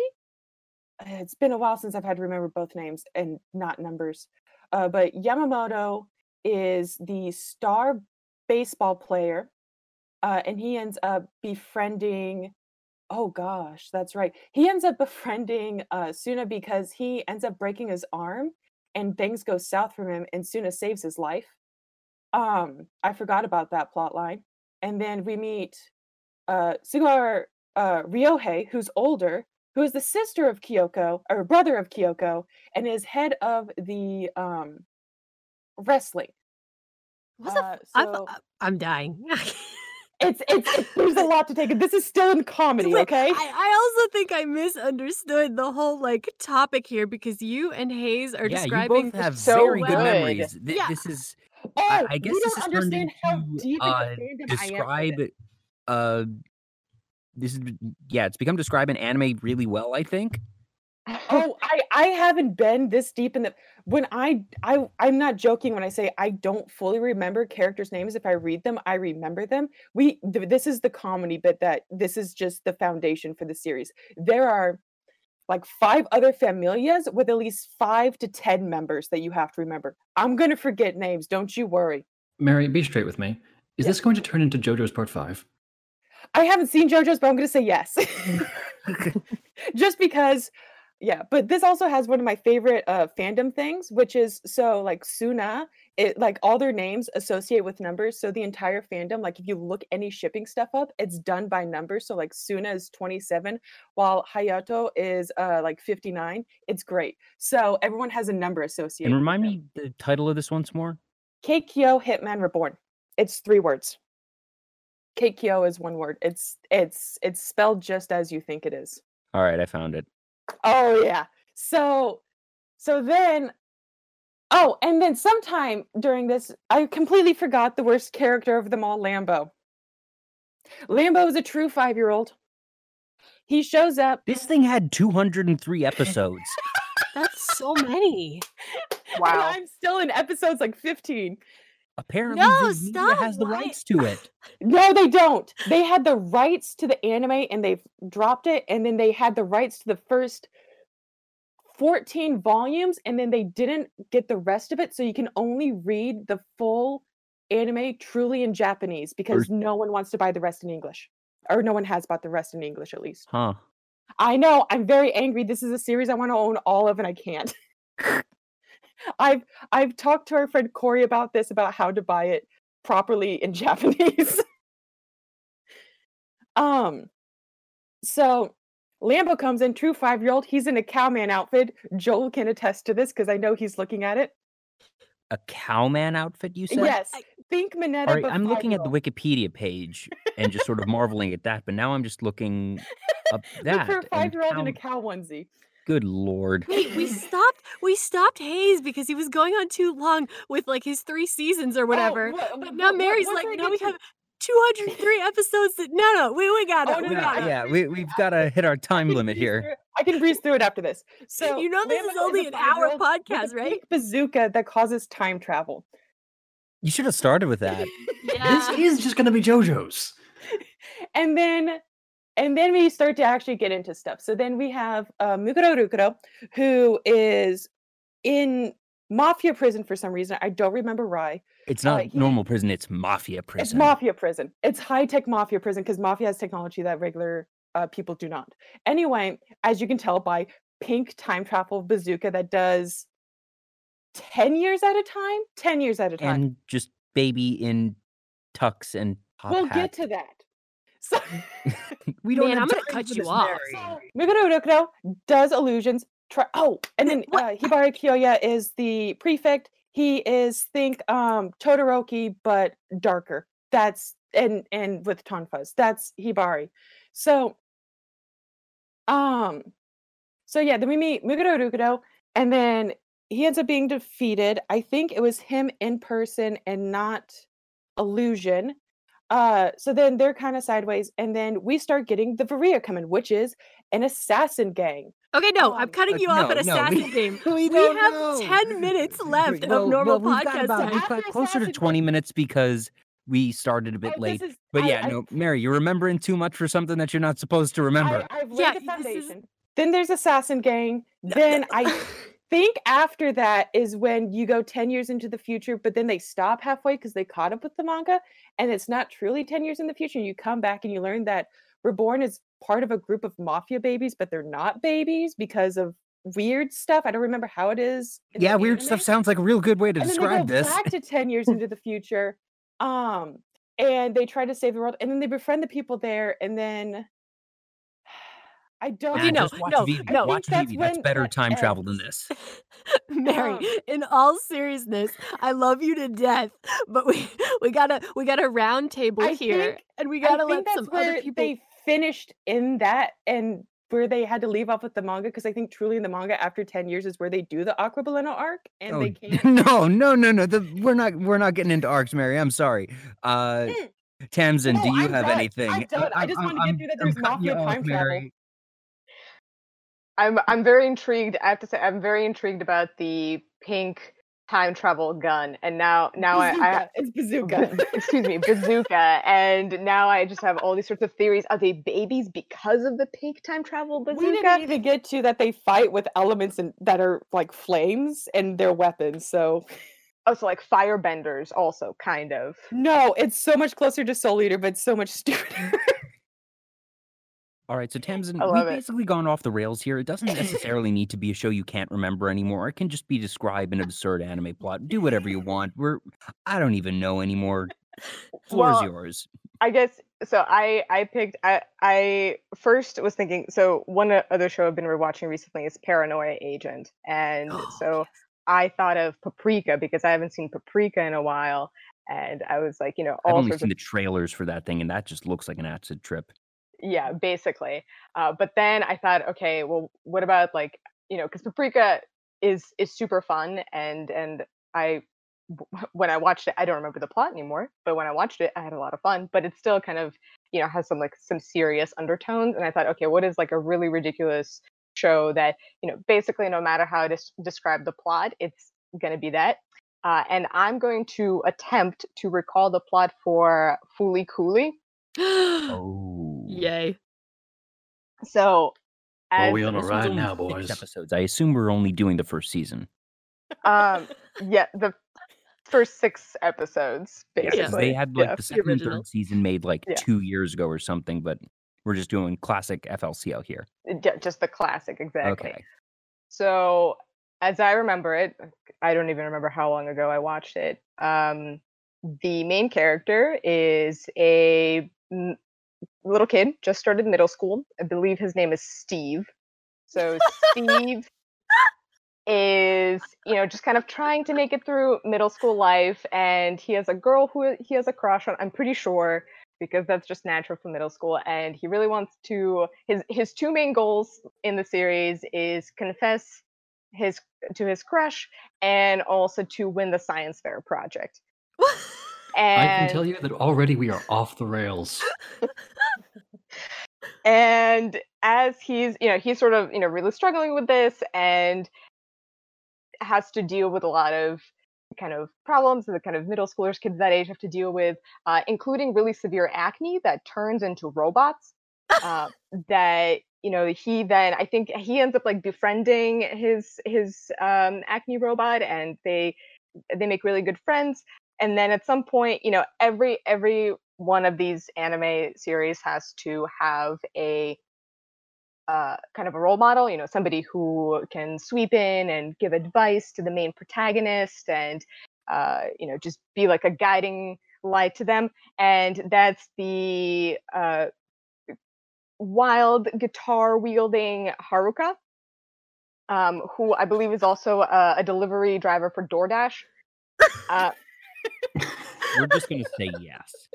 It's been a while since I've had to remember both names and not numbers. Uh, but Yamamoto is the star baseball player, uh, and he ends up befriending. Oh gosh, that's right. He ends up befriending uh, Tsuna because he ends up breaking his arm, and things go south from him, and Tsuna saves his life. Um, I forgot about that plot line. And then we meet uh, Sugar uh, Ryohei, who's older, who is the sister of Kyoko or brother of Kyoko, and is head of the um, wrestling. What the Uh, so- th- I'm dying. It's it's it, there's a lot to take. This is still in comedy, Wait, okay? I, I also think I misunderstood the whole like topic here because you and Hayes are yeah, you describing both have so very good good. memories. Th- Yeah. This is oh, I, I guess you this don't has turned understand into how deep uh, into I am for describe this. uh this is yeah it's become describing anime really well i think Oh, I I haven't been this deep in the when I I I'm not joking when I say I don't fully remember characters' names. If I read them, I remember them. We th- this is the comedy bit that this is just the foundation for the series. There are like five other familias with at least five to ten members that you have to remember. I'm gonna forget names. Don't you worry. Mary, be straight with me. Is Yeah. this going to turn into JoJo's Part 5? I haven't seen JoJo's, but I'm gonna say yes. Just because, yeah. But this also has one of my favorite uh, fandom things, which is so like Tsuna. It like all their names associate with numbers. So the entire fandom, like if you look any shipping stuff up, it's done by numbers. So like Tsuna is 27, while Hayato is uh like 59. It's great. So everyone has a number associated. and remind me the title of this once more Keikyo Hitman Reborn. It's three words. Keikyo is one word. It's it's it's spelled just as you think it is. all right i found it Oh yeah. So so then oh, and then sometime during this, I completely forgot the worst character of them all, Lambo. Lambo is a true five-year-old. he shows up. This thing had 203 episodes. That's so many. and Wow. I'm still in episodes like 15. Apparently, No, stop, has the rights to it. No, they don't. They had the rights to the anime and they've dropped it, and then they had the rights to the first 14 volumes, and then they didn't get the rest of it. So you can only read the full anime truly in Japanese because no one wants to buy the rest in English. Or no one has bought the rest in English at least. Huh. I know, I'm very angry. This is a series I want to own all of and I can't. I've I've talked to our friend Corey about this about how to buy it properly in Japanese. um so Lambo comes in, true five year old. He's in a cowman outfit. Joel can attest to this because I know he's looking at it. A cowman outfit, you said? Yes. I- Think Minetta. All right, but I'm looking at the. Wikipedia page and just sort of marveling at that, but now I'm just looking up Look that. for a five year old in a cow- cow onesie. Good lord. Wait, we stopped we stopped Hayes because he was going on too long with like his three seasons or oh, whatever. Oh, what- but what- now what- Mary's what like, did I now we to? have 203 episodes that no no we, we got oh, it. Oh, no, we no, got I it. yeah, we, we've got to hit our time limit here. I can breeze through it after this. So you know this is is only an hour five-year-old with a podcast, right? pink bazooka that causes time travel. You should have started with that. Yeah. This is just going to be JoJo's. and then and then we start to actually get into stuff. So then we have uh, Mukuro Rukuro, who is in mafia prison for some reason. I don't remember why. It's Uh, not he- normal prison, it's mafia prison. It's mafia prison. It's high tech mafia prison because mafia has technology that regular uh, people do not. Anyway, as you can tell by pink time travel bazooka that does 10 years at a time, 10 years at a time. and just baby in tux and top we'll hat. get to that. So we don't Man, have I'm gonna cut you off. Mary. Muguro Rukuro does illusions. Try- oh, and then What? uh, Hibari Kyoya is the prefect. He is think um Todoroki but darker. That's and and with tonfas. That's Hibari. So um so yeah, then we meet Muguro Rukuro and then he ends up being defeated. I think it was him in person and not illusion. Uh, so then they're kind of sideways, and then we start getting the Varia coming, which is an assassin gang. Okay, no, I'm Um, cutting uh, you off no, at no, assassin we- game. we We have know. 10 minutes left Well- of normal well, we've podcast about- time. We've got closer to 20 Creed- minutes because we started a bit Oh, late. is- But I- yeah, I- no, Mary, you're remembering too much for something that you're not supposed to remember. I, I've laid Yeah, the this is- foundation. Then there's assassin gang. Then I think after that is when you go 10 years into the future, but then they stop halfway because they caught up with the manga, and it's not truly 10 years in the future. You come back and you learn that Reborn is part of a group of mafia babies, but they're not babies because of weird stuff. I don't remember how it is. yeah, weird anime. stuff sounds like a real good way to and describe go this. back to 10 years into the future um and they try to save the world and then they befriend the people there and then i don't Nah, no, just no, Vivy. no. Watch I that's That's better time travel than this. Mary, in all seriousness, I love you to death, but we we gotta we got a round table I here, think- and we gotta think let that's some where other people. they finished in that and where they had to leave off with the manga because i think truly in the manga after 10 years is where they do the aquabaleno arc and Oh, they can't no, no, no, no. The, we're not. We're not getting into arcs, Mary. I'm sorry. Uh, Mm. Tamsin, No, do you I'm have done. anything? I'm done. I just wanted to get through that there's mafia time travel. I'm I'm very intrigued. I have to say I'm very intrigued about the pink time travel gun, and now now I, I it's bazooka excuse me bazooka, and now I just have all these sorts of theories. Are they babies because of the pink time travel bazooka? we bazooka? didn't even get to that they fight with elements and that are like flames and their weapons so Oh, so like firebenders, also kind of. No, it's so much closer to Soul Eater, but so much stupider. All right, so Tamsin, I we've it. basically gone off the rails here. It doesn't necessarily need to be a show you can't remember anymore. It can just be describe an absurd anime plot. Do whatever you want. We're I don't even know anymore. Floor's Well, yours. I guess so. I I picked. I I first was thinking. So one other show I've been rewatching recently is Paranoia Agent, and Oh, so I thought of Paprika because I haven't seen Paprika in a while, and I was like, you know, I've all only seen of the trailers for that thing, and that just looks like an acid trip. Yeah, basically. Uh, but then I thought, okay, well, what about like you know, because Paprika is is super fun, and and I when I watched it, I don't remember the plot anymore, but when I watched it, I had a lot of fun. But it's still kind of you know has some like some serious undertones and i thought okay what is like a really ridiculous show that you know basically no matter how to describe the plot it's going to be that uh, and i'm going to attempt to recall the plot for Fooly Cooly. oh Yay. so Are as we on a ride now, boys? episodes. I assume we're only doing the first season. um yeah the first six episodes Yeah, 'cause basically they had like yeah. the second and third season made like Yeah. two years ago or something, but we're just doing classic FLCL here. Ju- just the classic exactly Okay. So, as I remember it, I don't even remember how long ago I watched it. Um, the main character is a m- little kid, just started middle school. I believe his name is Steve. So, Steve is, you know, just kind of trying to make it through middle school life. And he has a girl who he has a crush on, I'm pretty sure. Because that's just natural for middle school, and he really wants to. His his two main goals in the series is confess his to his crush and also to win the science fair project. And I can tell you that already we are off the rails. and as he's you know he's sort of you know really struggling with this and has to deal with a lot of kind of problems that the kind of middle schoolers kids that age have to deal with uh, including really severe acne that turns into robots uh, that you know he then i think he ends up like befriending his his um, acne robot and they they make really good friends and then at some point you know every every one of these anime series has to have a uh, kind of a role model you know somebody who can sweep in and give advice to the main protagonist and uh, you know just be like a guiding light to them. And that's the uh, wild guitar wielding haruka um, who i believe is also a, a delivery driver for doordash. Uh, We're just gonna say yes.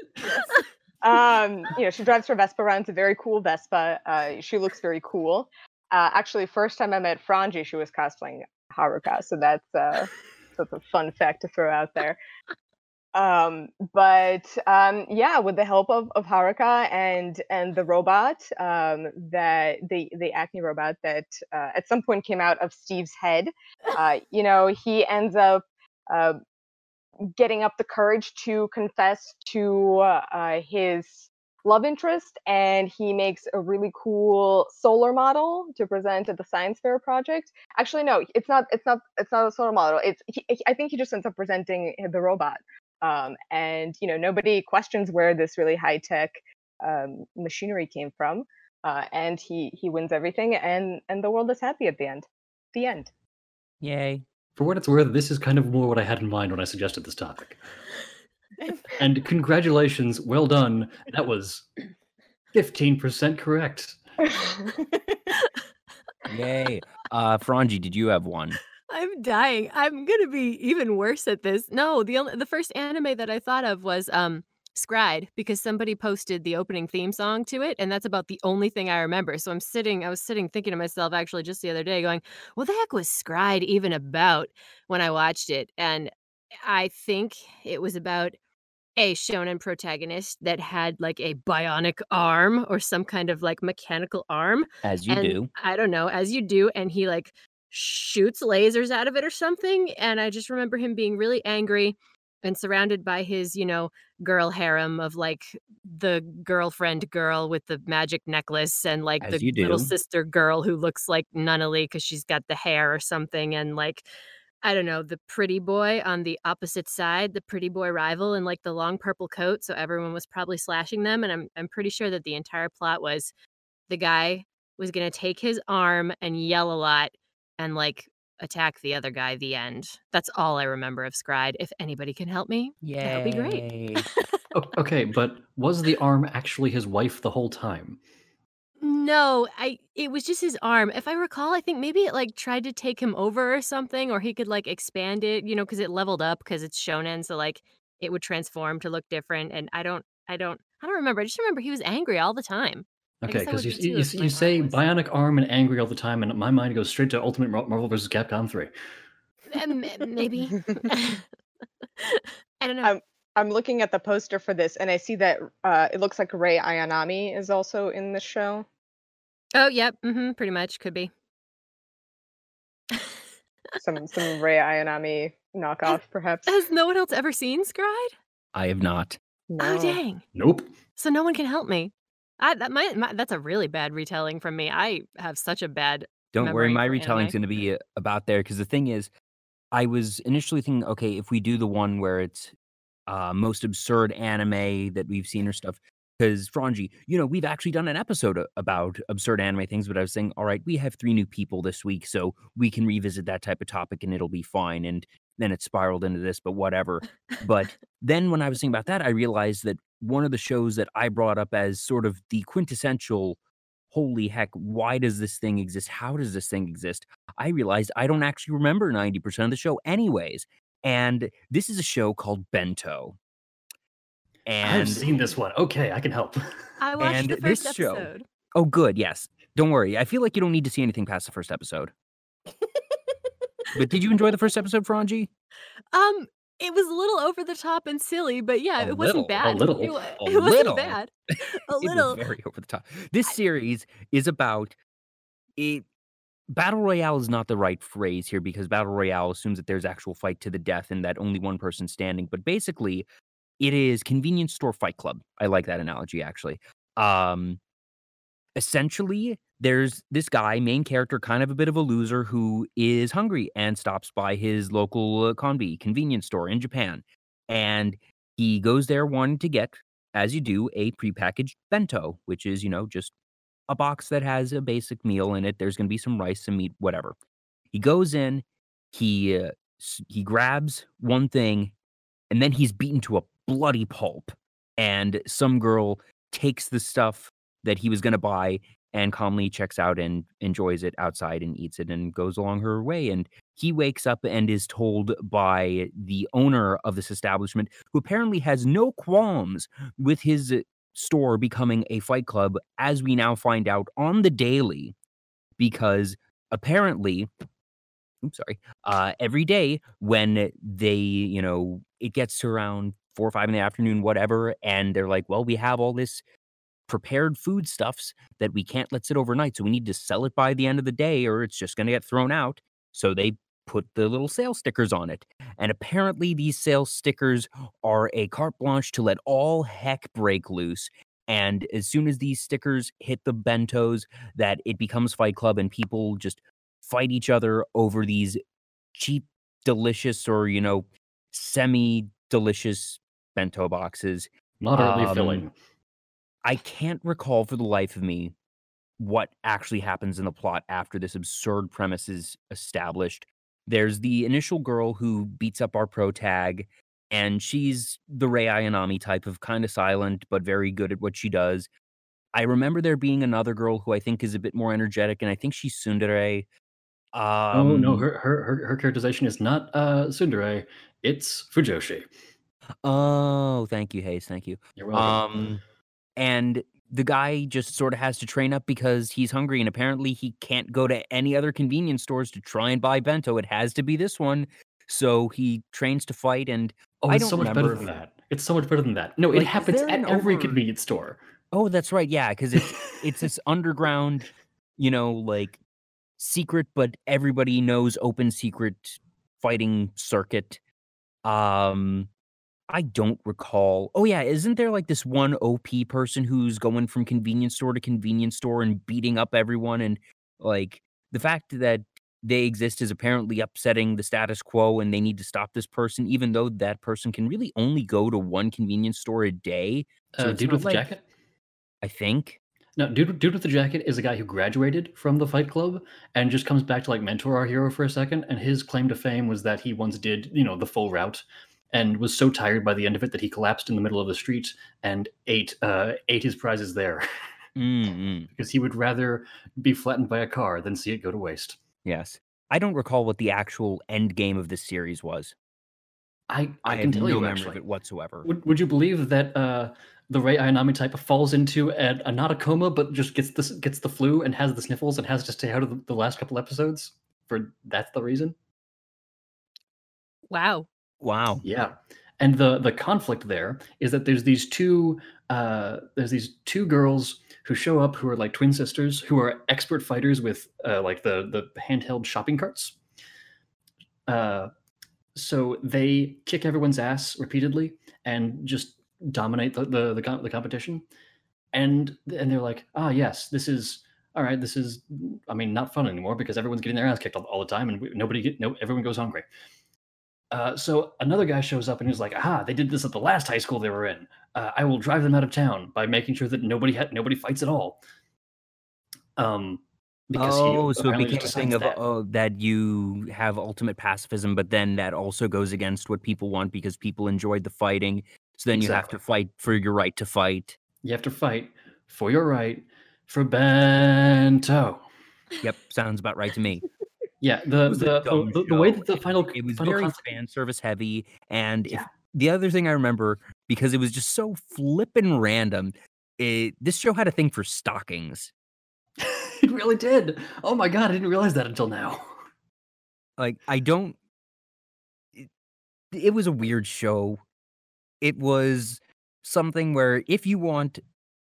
um, you know, she drives her Vespa around. It's a very cool Vespa. Uh, she looks very cool. Uh, actually, first time I met Frangi, she was cosplaying Haruka, so that's uh, that's a fun fact to throw out there. Um, but um, yeah, with the help of, of Haruka and and the robot, um, that the the acne robot that uh, at some point came out of Steve's head, uh, you know, he ends up uh, getting up the courage to confess to uh, his love interest and he makes a really cool solar model to present at the science fair project. Actually no it's not it's not it's not a solar model. It's he, i think he just ends up presenting the robot um, and you know nobody questions where this really high tech um, machinery came from uh, and he he wins everything and and the world is happy at the end. The end. Yay. For what it's worth, this is kind of more what I had in mind when I suggested this topic. And congratulations, well done. That was 15% correct. Yay. Uh Frangi, did you have one? I'm dying. I'm gonna be even worse at this. No, the only the first anime that I thought of was um s-CRY-ed because somebody posted the opening theme song to it, and that's about the only thing I remember. So I'm sitting, I was sitting thinking to myself actually just the other day, going, "What the heck was s-CRY-ed even about?" When I watched it, and I think it was about a shonen protagonist that had like a bionic arm or some kind of like mechanical arm As you and do. I don't know, as you do, and he like shoots lasers out of it or something. And I just remember him being really angry and surrounded by his, you know, girl harem of like the girlfriend girl with the magic necklace and like As the little sister girl who looks like Nunnally because she's got the hair or something. And like, I don't know, the pretty boy on the opposite side, the pretty boy rival in like the long purple coat. So everyone was probably slashing them. And I'm I'm pretty sure that the entire plot was the guy was gonna take his arm and yell a lot and like attack the other guy. The end. That's all I remember of s-CRY-ed. If anybody can help me, yeah that'd be great. Okay, but was the arm actually his wife the whole time? No, I it was just his arm. If I recall, I think maybe it like tried to take him over or something, or he could like expand it, you know, because it leveled up because it's shonen, so like it would transform to look different. And I don't, I don't, I don't remember. I just remember he was angry all the time. I Okay, because you, you, you, you say was- bionic arm and angry all the time, and my mind goes straight to Ultimate Marvel vs. Capcom 3. Um, maybe. I don't know. Um, I'm looking at the poster for this, and I see that uh, it looks like Rei Ayanami is also in the show. Oh, yep. Mm-hmm, pretty much. Could be. Some some Rei Ayanami knockoff, perhaps. Has no one else ever seen s-CRY-ed? I have not. Oh, dang. Nope. So no one can help me. I that my, my that's a really bad retelling from me. I have such a bad Don't worry, my retelling's going to be uh, about there because the thing is, I was initially thinking, okay, if we do the one where it's uh, most absurd anime that we've seen or stuff, because Frangi, you know, we've actually done an episode about absurd anime things, but I was saying, all right, we have three new people this week, so we can revisit that type of topic and it'll be fine. And then it spiraled into this, but whatever. But then when I was thinking about that, I realized that one of the shows that I brought up as sort of the quintessential holy heck, why does this thing exist? How does this thing exist? I realized I don't actually remember 90% of the show, anyways. And this is a show called Bento. I've And seen this one. Okay, I can help. I watched And the this first show- episode. oh, good. Yes. Don't worry. I feel like you don't need to see anything past the first episode. but did you enjoy the first episode, Frangi? Um, it was a little over the top and silly, but yeah, A it little, wasn't bad. A little, It, a it wasn't little. bad. A It was little. very over the top. This series is about it. Battle Royale is not the right phrase here because Battle Royale assumes that there's actual fight to the death and that only one person's standing. But basically, it is convenience store fight club. I like that analogy actually. Um, essentially, there's this guy, main character, kind of a bit of a loser who is hungry and stops by his local uh, conbi convenience store in Japan, and he goes there wanting to get, as you do, a prepackaged bento, which is you know just a box that has a basic meal in it. There's going to be some rice, some meat, whatever. He goes in, he uh, he grabs one thing, and then he's beaten to a bloody pulp. And some girl takes the stuff that he was going to buy and calmly checks out and enjoys it outside and eats it and goes along her way. And he wakes up and is told by the owner of this establishment, who apparently has no qualms with his store becoming a fight club, as we now find out on the daily, because apparently, oops, sorry, uh, every day when they, you know, it gets to around four or five in the afternoon, whatever, and they're like, well, we have all this prepared foodstuffs that we can't let sit overnight, so we need to sell it by the end of the day, or it's just going to get thrown out. So they put the little sale stickers on it. And apparently, these sales stickers are a carte blanche to let all heck break loose. And as soon as these stickers hit the bentos, that it becomes Fight Club and people just fight each other over these cheap, delicious, or, you know, semi delicious bento boxes. Moderately Um, filling. I can't recall for the life of me what actually happens in the plot after this absurd premise is established. There's the initial girl who beats up our pro tag, and she's the Rei Ayanami type of kind of silent but very good at what she does. I remember there being another girl who I think is a bit more energetic, and I think she's Tsundere. Um, oh no, her, her her her characterization is not uh Tsundere, it's Fujoshi. Oh, thank you, Hayes. Thank you. You're welcome. Um, and the guy just sort of has to train up because he's hungry, and apparently he can't go to any other convenience stores to try and buy bento. It has to be this one. So he trains to fight, and oh, I don't so much better remember than that. It's so much better than that. No, Like, it happens at every ever- convenience store. oh, that's right, yeah, because it's it's this underground, you know, like secret, but everybody knows open secret fighting circuit. Um, I don't recall. Oh yeah, isn't there like this one OP person who's going from convenience store to convenience store and beating up everyone and like the fact that they exist is apparently upsetting the status quo and they need to stop this person even though that person can really only go to one convenience store a day. So Uh, dude with the jacket. I think. No, dude, dude with the jacket is a guy who graduated from the Fight Club and just comes back to like mentor our hero for a second. And his claim to fame was that he once did, you know, the full route and was so tired by the end of it that he collapsed in the middle of the street and ate uh, ate his prizes there Mm-mm. because he would rather be flattened by a car than see it go to waste. Yes. I don't recall what the actual end game of this series was. I I, I, can have tell no you memory actually. of it whatsoever. Would, would you believe that uh, the Rei Ayanami type falls into a, a not a coma, but just gets this gets the flu and has the sniffles and has to stay out of the, the last couple episodes? For that's the reason. Wow. Wow. Yeah, And the the conflict there is that there's these two uh, there's these two girls who show up who are like twin sisters who are expert fighters with uh, like the the handheld shopping carts. Uh, so they kick everyone's ass repeatedly and just dominate the the, the, the competition. And and they're like, ah, oh, yes, this is all right. This is, I mean, not fun anymore because everyone's getting their ass kicked all, all the time, and we, nobody get no everyone goes hungry. Uh, so another guy shows up and he's like, "Aha! They did this at the last high school they were in. Uh, I will drive them out of town by making sure that nobody ha- nobody fights at all." Um, because oh, so it became a thing of that. oh that you have ultimate pacifism, but then that also goes against what people want because people enjoyed the fighting. So then exactly. you have to fight for your right to fight. You have to fight for your right for bento. Yep, sounds about right to me. Yeah, the the, the, the, way that the final it was final very concept... fan service heavy, and yeah. if, the other thing I remember because it was just so flippin' random, it, this show had a thing for stockings. it really did. Oh my god, I didn't realize that until now. Like I don't. It, it was a weird show. It was something where if you want,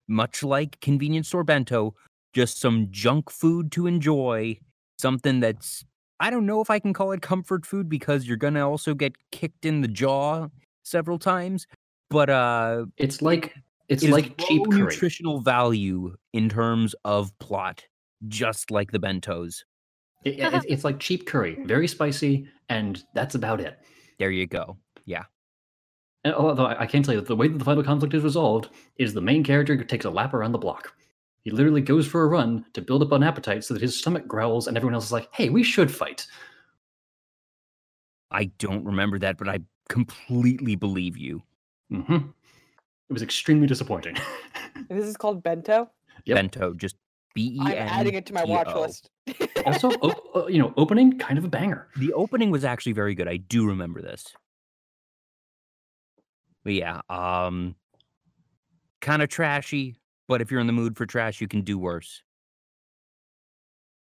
much like convenience store bento, just some junk food to enjoy something that's I don't know if I can call it comfort food because you're gonna also get kicked in the jaw several times. But uh it's like it's it like cheap curry. nutritional value in terms of plot, just like the bentos. It, it, it's like cheap curry, very spicy, and that's about it. There you go. Yeah. And although I can tell you that the way that the final conflict is resolved is the main character takes a lap around the block. He literally goes for a run to build up an appetite so that his stomach growls and everyone else is like, hey, we should fight. I don't remember that, but I completely believe you. Mm-hmm. It was extremely disappointing. this is called Bento? Yep. Bento, just B E N. I'm adding it to my watch list. also, op- uh, you know, opening kind of a banger. The opening was actually very good. I do remember this. But yeah, um, kind of trashy, but if you're in the mood for trash, you can do worse.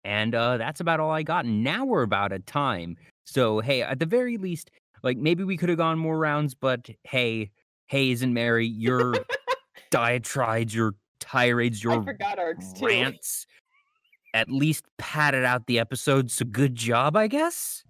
And uh, that's about all I got. Now we're about at time. So, hey, at the very least, like maybe we could have gone more rounds, but hey, Hayes and Mary, your diatribes, your tirades, your rants at least padded out the episode. So, good job, I guess.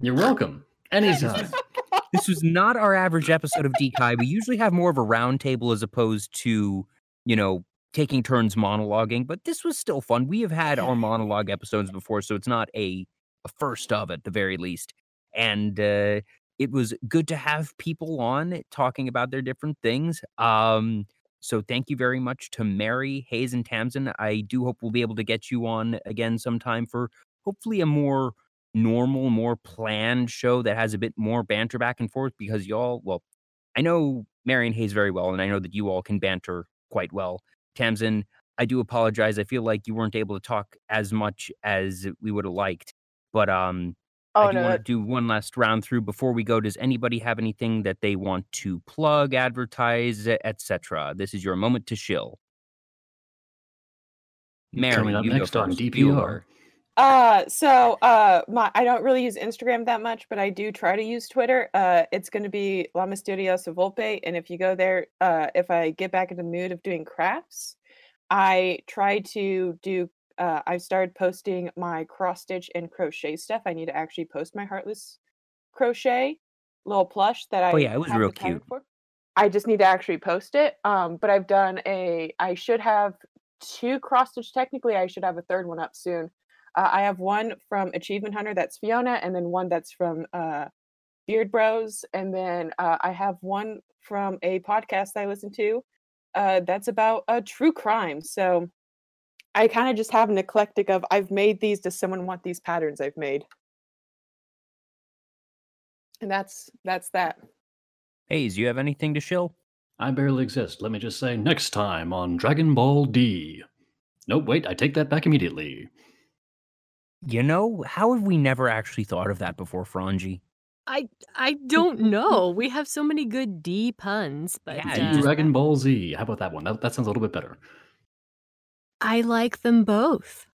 You're welcome. Anytime. this was not our average episode of DKai. We usually have more of a roundtable as opposed to you know, taking turns monologuing, but this was still fun. We have had our monologue episodes before, so it's not a, a first of at the very least. And uh, it was good to have people on talking about their different things. Um, so thank you very much to Mary, Hayes, and Tamsin. I do hope we'll be able to get you on again sometime for hopefully a more normal, more planned show that has a bit more banter back and forth because y'all, well, I know Mary and Hayes very well, and I know that you all can banter quite well. Tamsin, I do apologize. I feel like you weren't able to talk as much as we would have liked. But um oh, I do no. want to do one last round through before we go. Does anybody have anything that they want to plug, advertise, etc.? This is your moment to shill. Mary, Coming up next on DPR. Uh, so uh, my I don't really use Instagram that much, but I do try to use Twitter. Uh, it's going to be La Misteriosa Volpe, and if you go there, uh, if I get back in the mood of doing crafts, I try to do. Uh, I've started posting my cross stitch and crochet stuff. I need to actually post my heartless crochet little plush that I. Oh yeah, it was real cute. For. I just need to actually post it. Um, but I've done a. I should have two cross stitch. Technically, I should have a third one up soon uh, I have one from Achievement Hunter that's Fiona, and then one that's from uh, Beard Bros, and then uh, I have one from a podcast I listen to uh, that's about a true crime. So I kind of just have an eclectic of I've made these. Does someone want these patterns I've made? And that's that's that. Hayes, you have anything to shill? I barely exist. Let me just say next time on Dragon Ball D. Nope, wait, I take that back immediately. You know, how have we never actually thought of that before, Frangi? I I don't know. We have so many good D puns, but yeah, uh, Dragon Ball Z. How about that one? That, that sounds a little bit better. I like them both.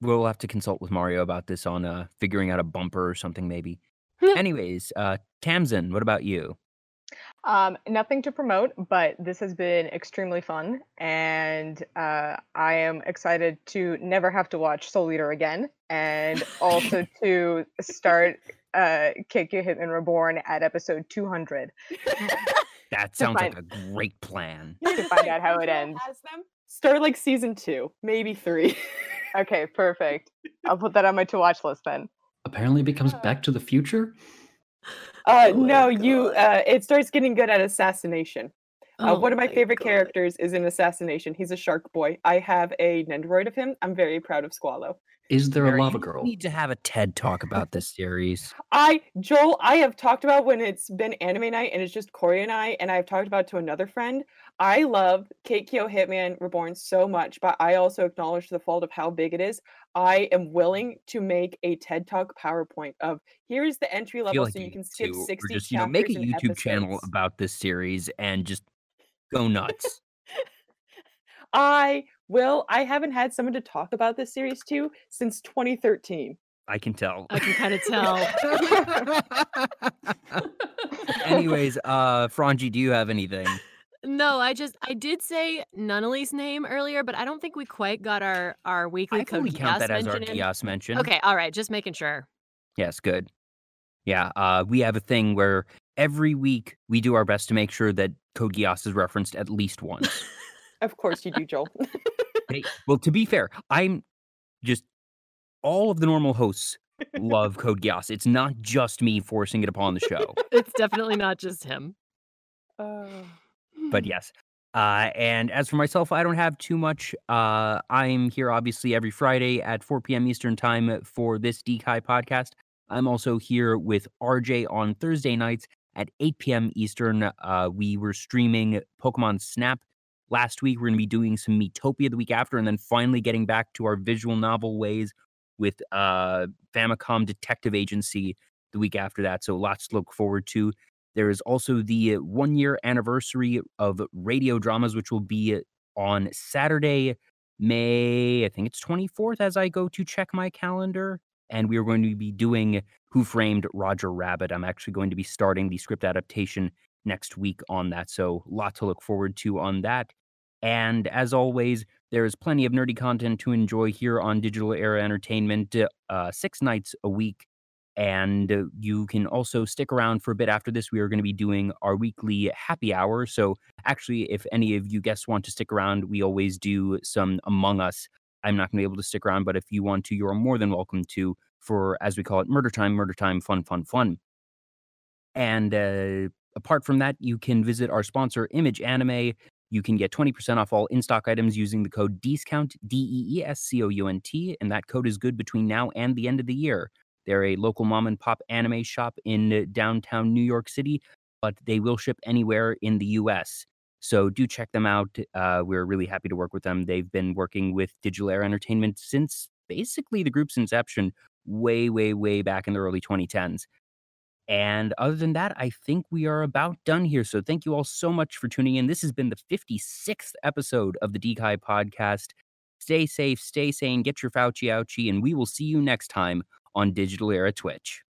We'll have to consult with Mario about this on uh, figuring out a bumper or something, maybe. Anyways, uh, Tamsin, what about you? Um, nothing to promote, but this has been extremely fun, and uh, I am excited to never have to watch Soul Eater again, and also to start uh, Keikyou Hitman Reborn at episode 200 That sounds like a great plan. to find out how it ends. Start like season two, maybe three. Okay, perfect. I'll put that on my to watch list then. Apparently, it becomes Back to the Future. Uh, no, you. Uh, it starts getting good at assassination. uh, Oh one of my, my favorite God. characters is in Assassination. He's a shark boy. I have a Nendoroid of him. I'm very proud of Squalo. Is there a Mary, lava you girl? Need to have a TED talk about this series. I Joel, I have talked about when it's been anime night and it's just Corey and I, and I've talked about it to another friend. I love Katekyo Hitman Reborn so much, but I also acknowledge the fault of how big it is. I am willing to make a TED Talk PowerPoint of here's the entry level, like so you need can skip to, or sixty just you know make a chapters and YouTube channel about this series and just go nuts. I will. I haven't had someone to talk about this series to since 2013. I can tell. I can kind of tell. Anyways, uh, Frangi, do you have anything? No, I just I did say Nunnally's name earlier, but I don't think we quite got our our weekly I code fully count that as our mention in. Geass mention. Okay, all right, just making sure. Yes, good. Yeah, uh, we have a thing where every week we do our best to make sure that Code Geass is referenced at least once. Of course you do, Joel. Hey, well, to be fair, I'm just all of the normal hosts love Code Geass. It's not just me forcing it upon the show. It's definitely not just him. Uh, but yes. Uh, and as for myself, I don't have too much. Uh, I'm here obviously every Friday at 4 p.m. Eastern time for this DKai podcast. I'm also here with RJ on Thursday nights at 8 p.m. Eastern. Uh, we were streaming Pokemon Snap last week. We're going to be doing some Miitopia the week after, and then finally getting back to our visual novel ways with uh, Famicom Detective Agency the week after that. So lots to look forward to. There is also the one year anniversary of RaDEEo Dramas, which will be on Saturday, May, I think it's 24th, as I go to check my calendar. And we are going to be doing Who Framed Roger Rabbit. I'm actually going to be starting the script adaptation next week on that. So, lot to look forward to on that. And as always, there is plenty of nerdy content to enjoy here on Digital Era Entertainment, uh, six nights a week. And uh, you can also stick around for a bit after this. We are going to be doing our weekly happy hour. So, actually, if any of you guests want to stick around, we always do some Among Us. I'm not going to be able to stick around, but if you want to, you're more than welcome to for, as we call it, murder time, murder time, fun, fun, fun. And uh, apart from that, you can visit our sponsor, Image Anime. You can get 20% off all in stock items using the code DEESCOUNT, D E E S C O U N T, and that code is good between now and the end of the year. They're a local mom and pop anime shop in downtown New York City, but they will ship anywhere in the US. So do check them out. Uh, we're really happy to work with them. They've been working with Digital Era Entertainment since basically the group's inception, way, way, way back in the early 2010s. And other than that, I think we are about done here. So thank you all so much for tuning in. This has been the 56th episode of the DKai podcast. Stay safe, stay sane, get your Fauci ouchie, and we will see you next time on Digital Era Twitch.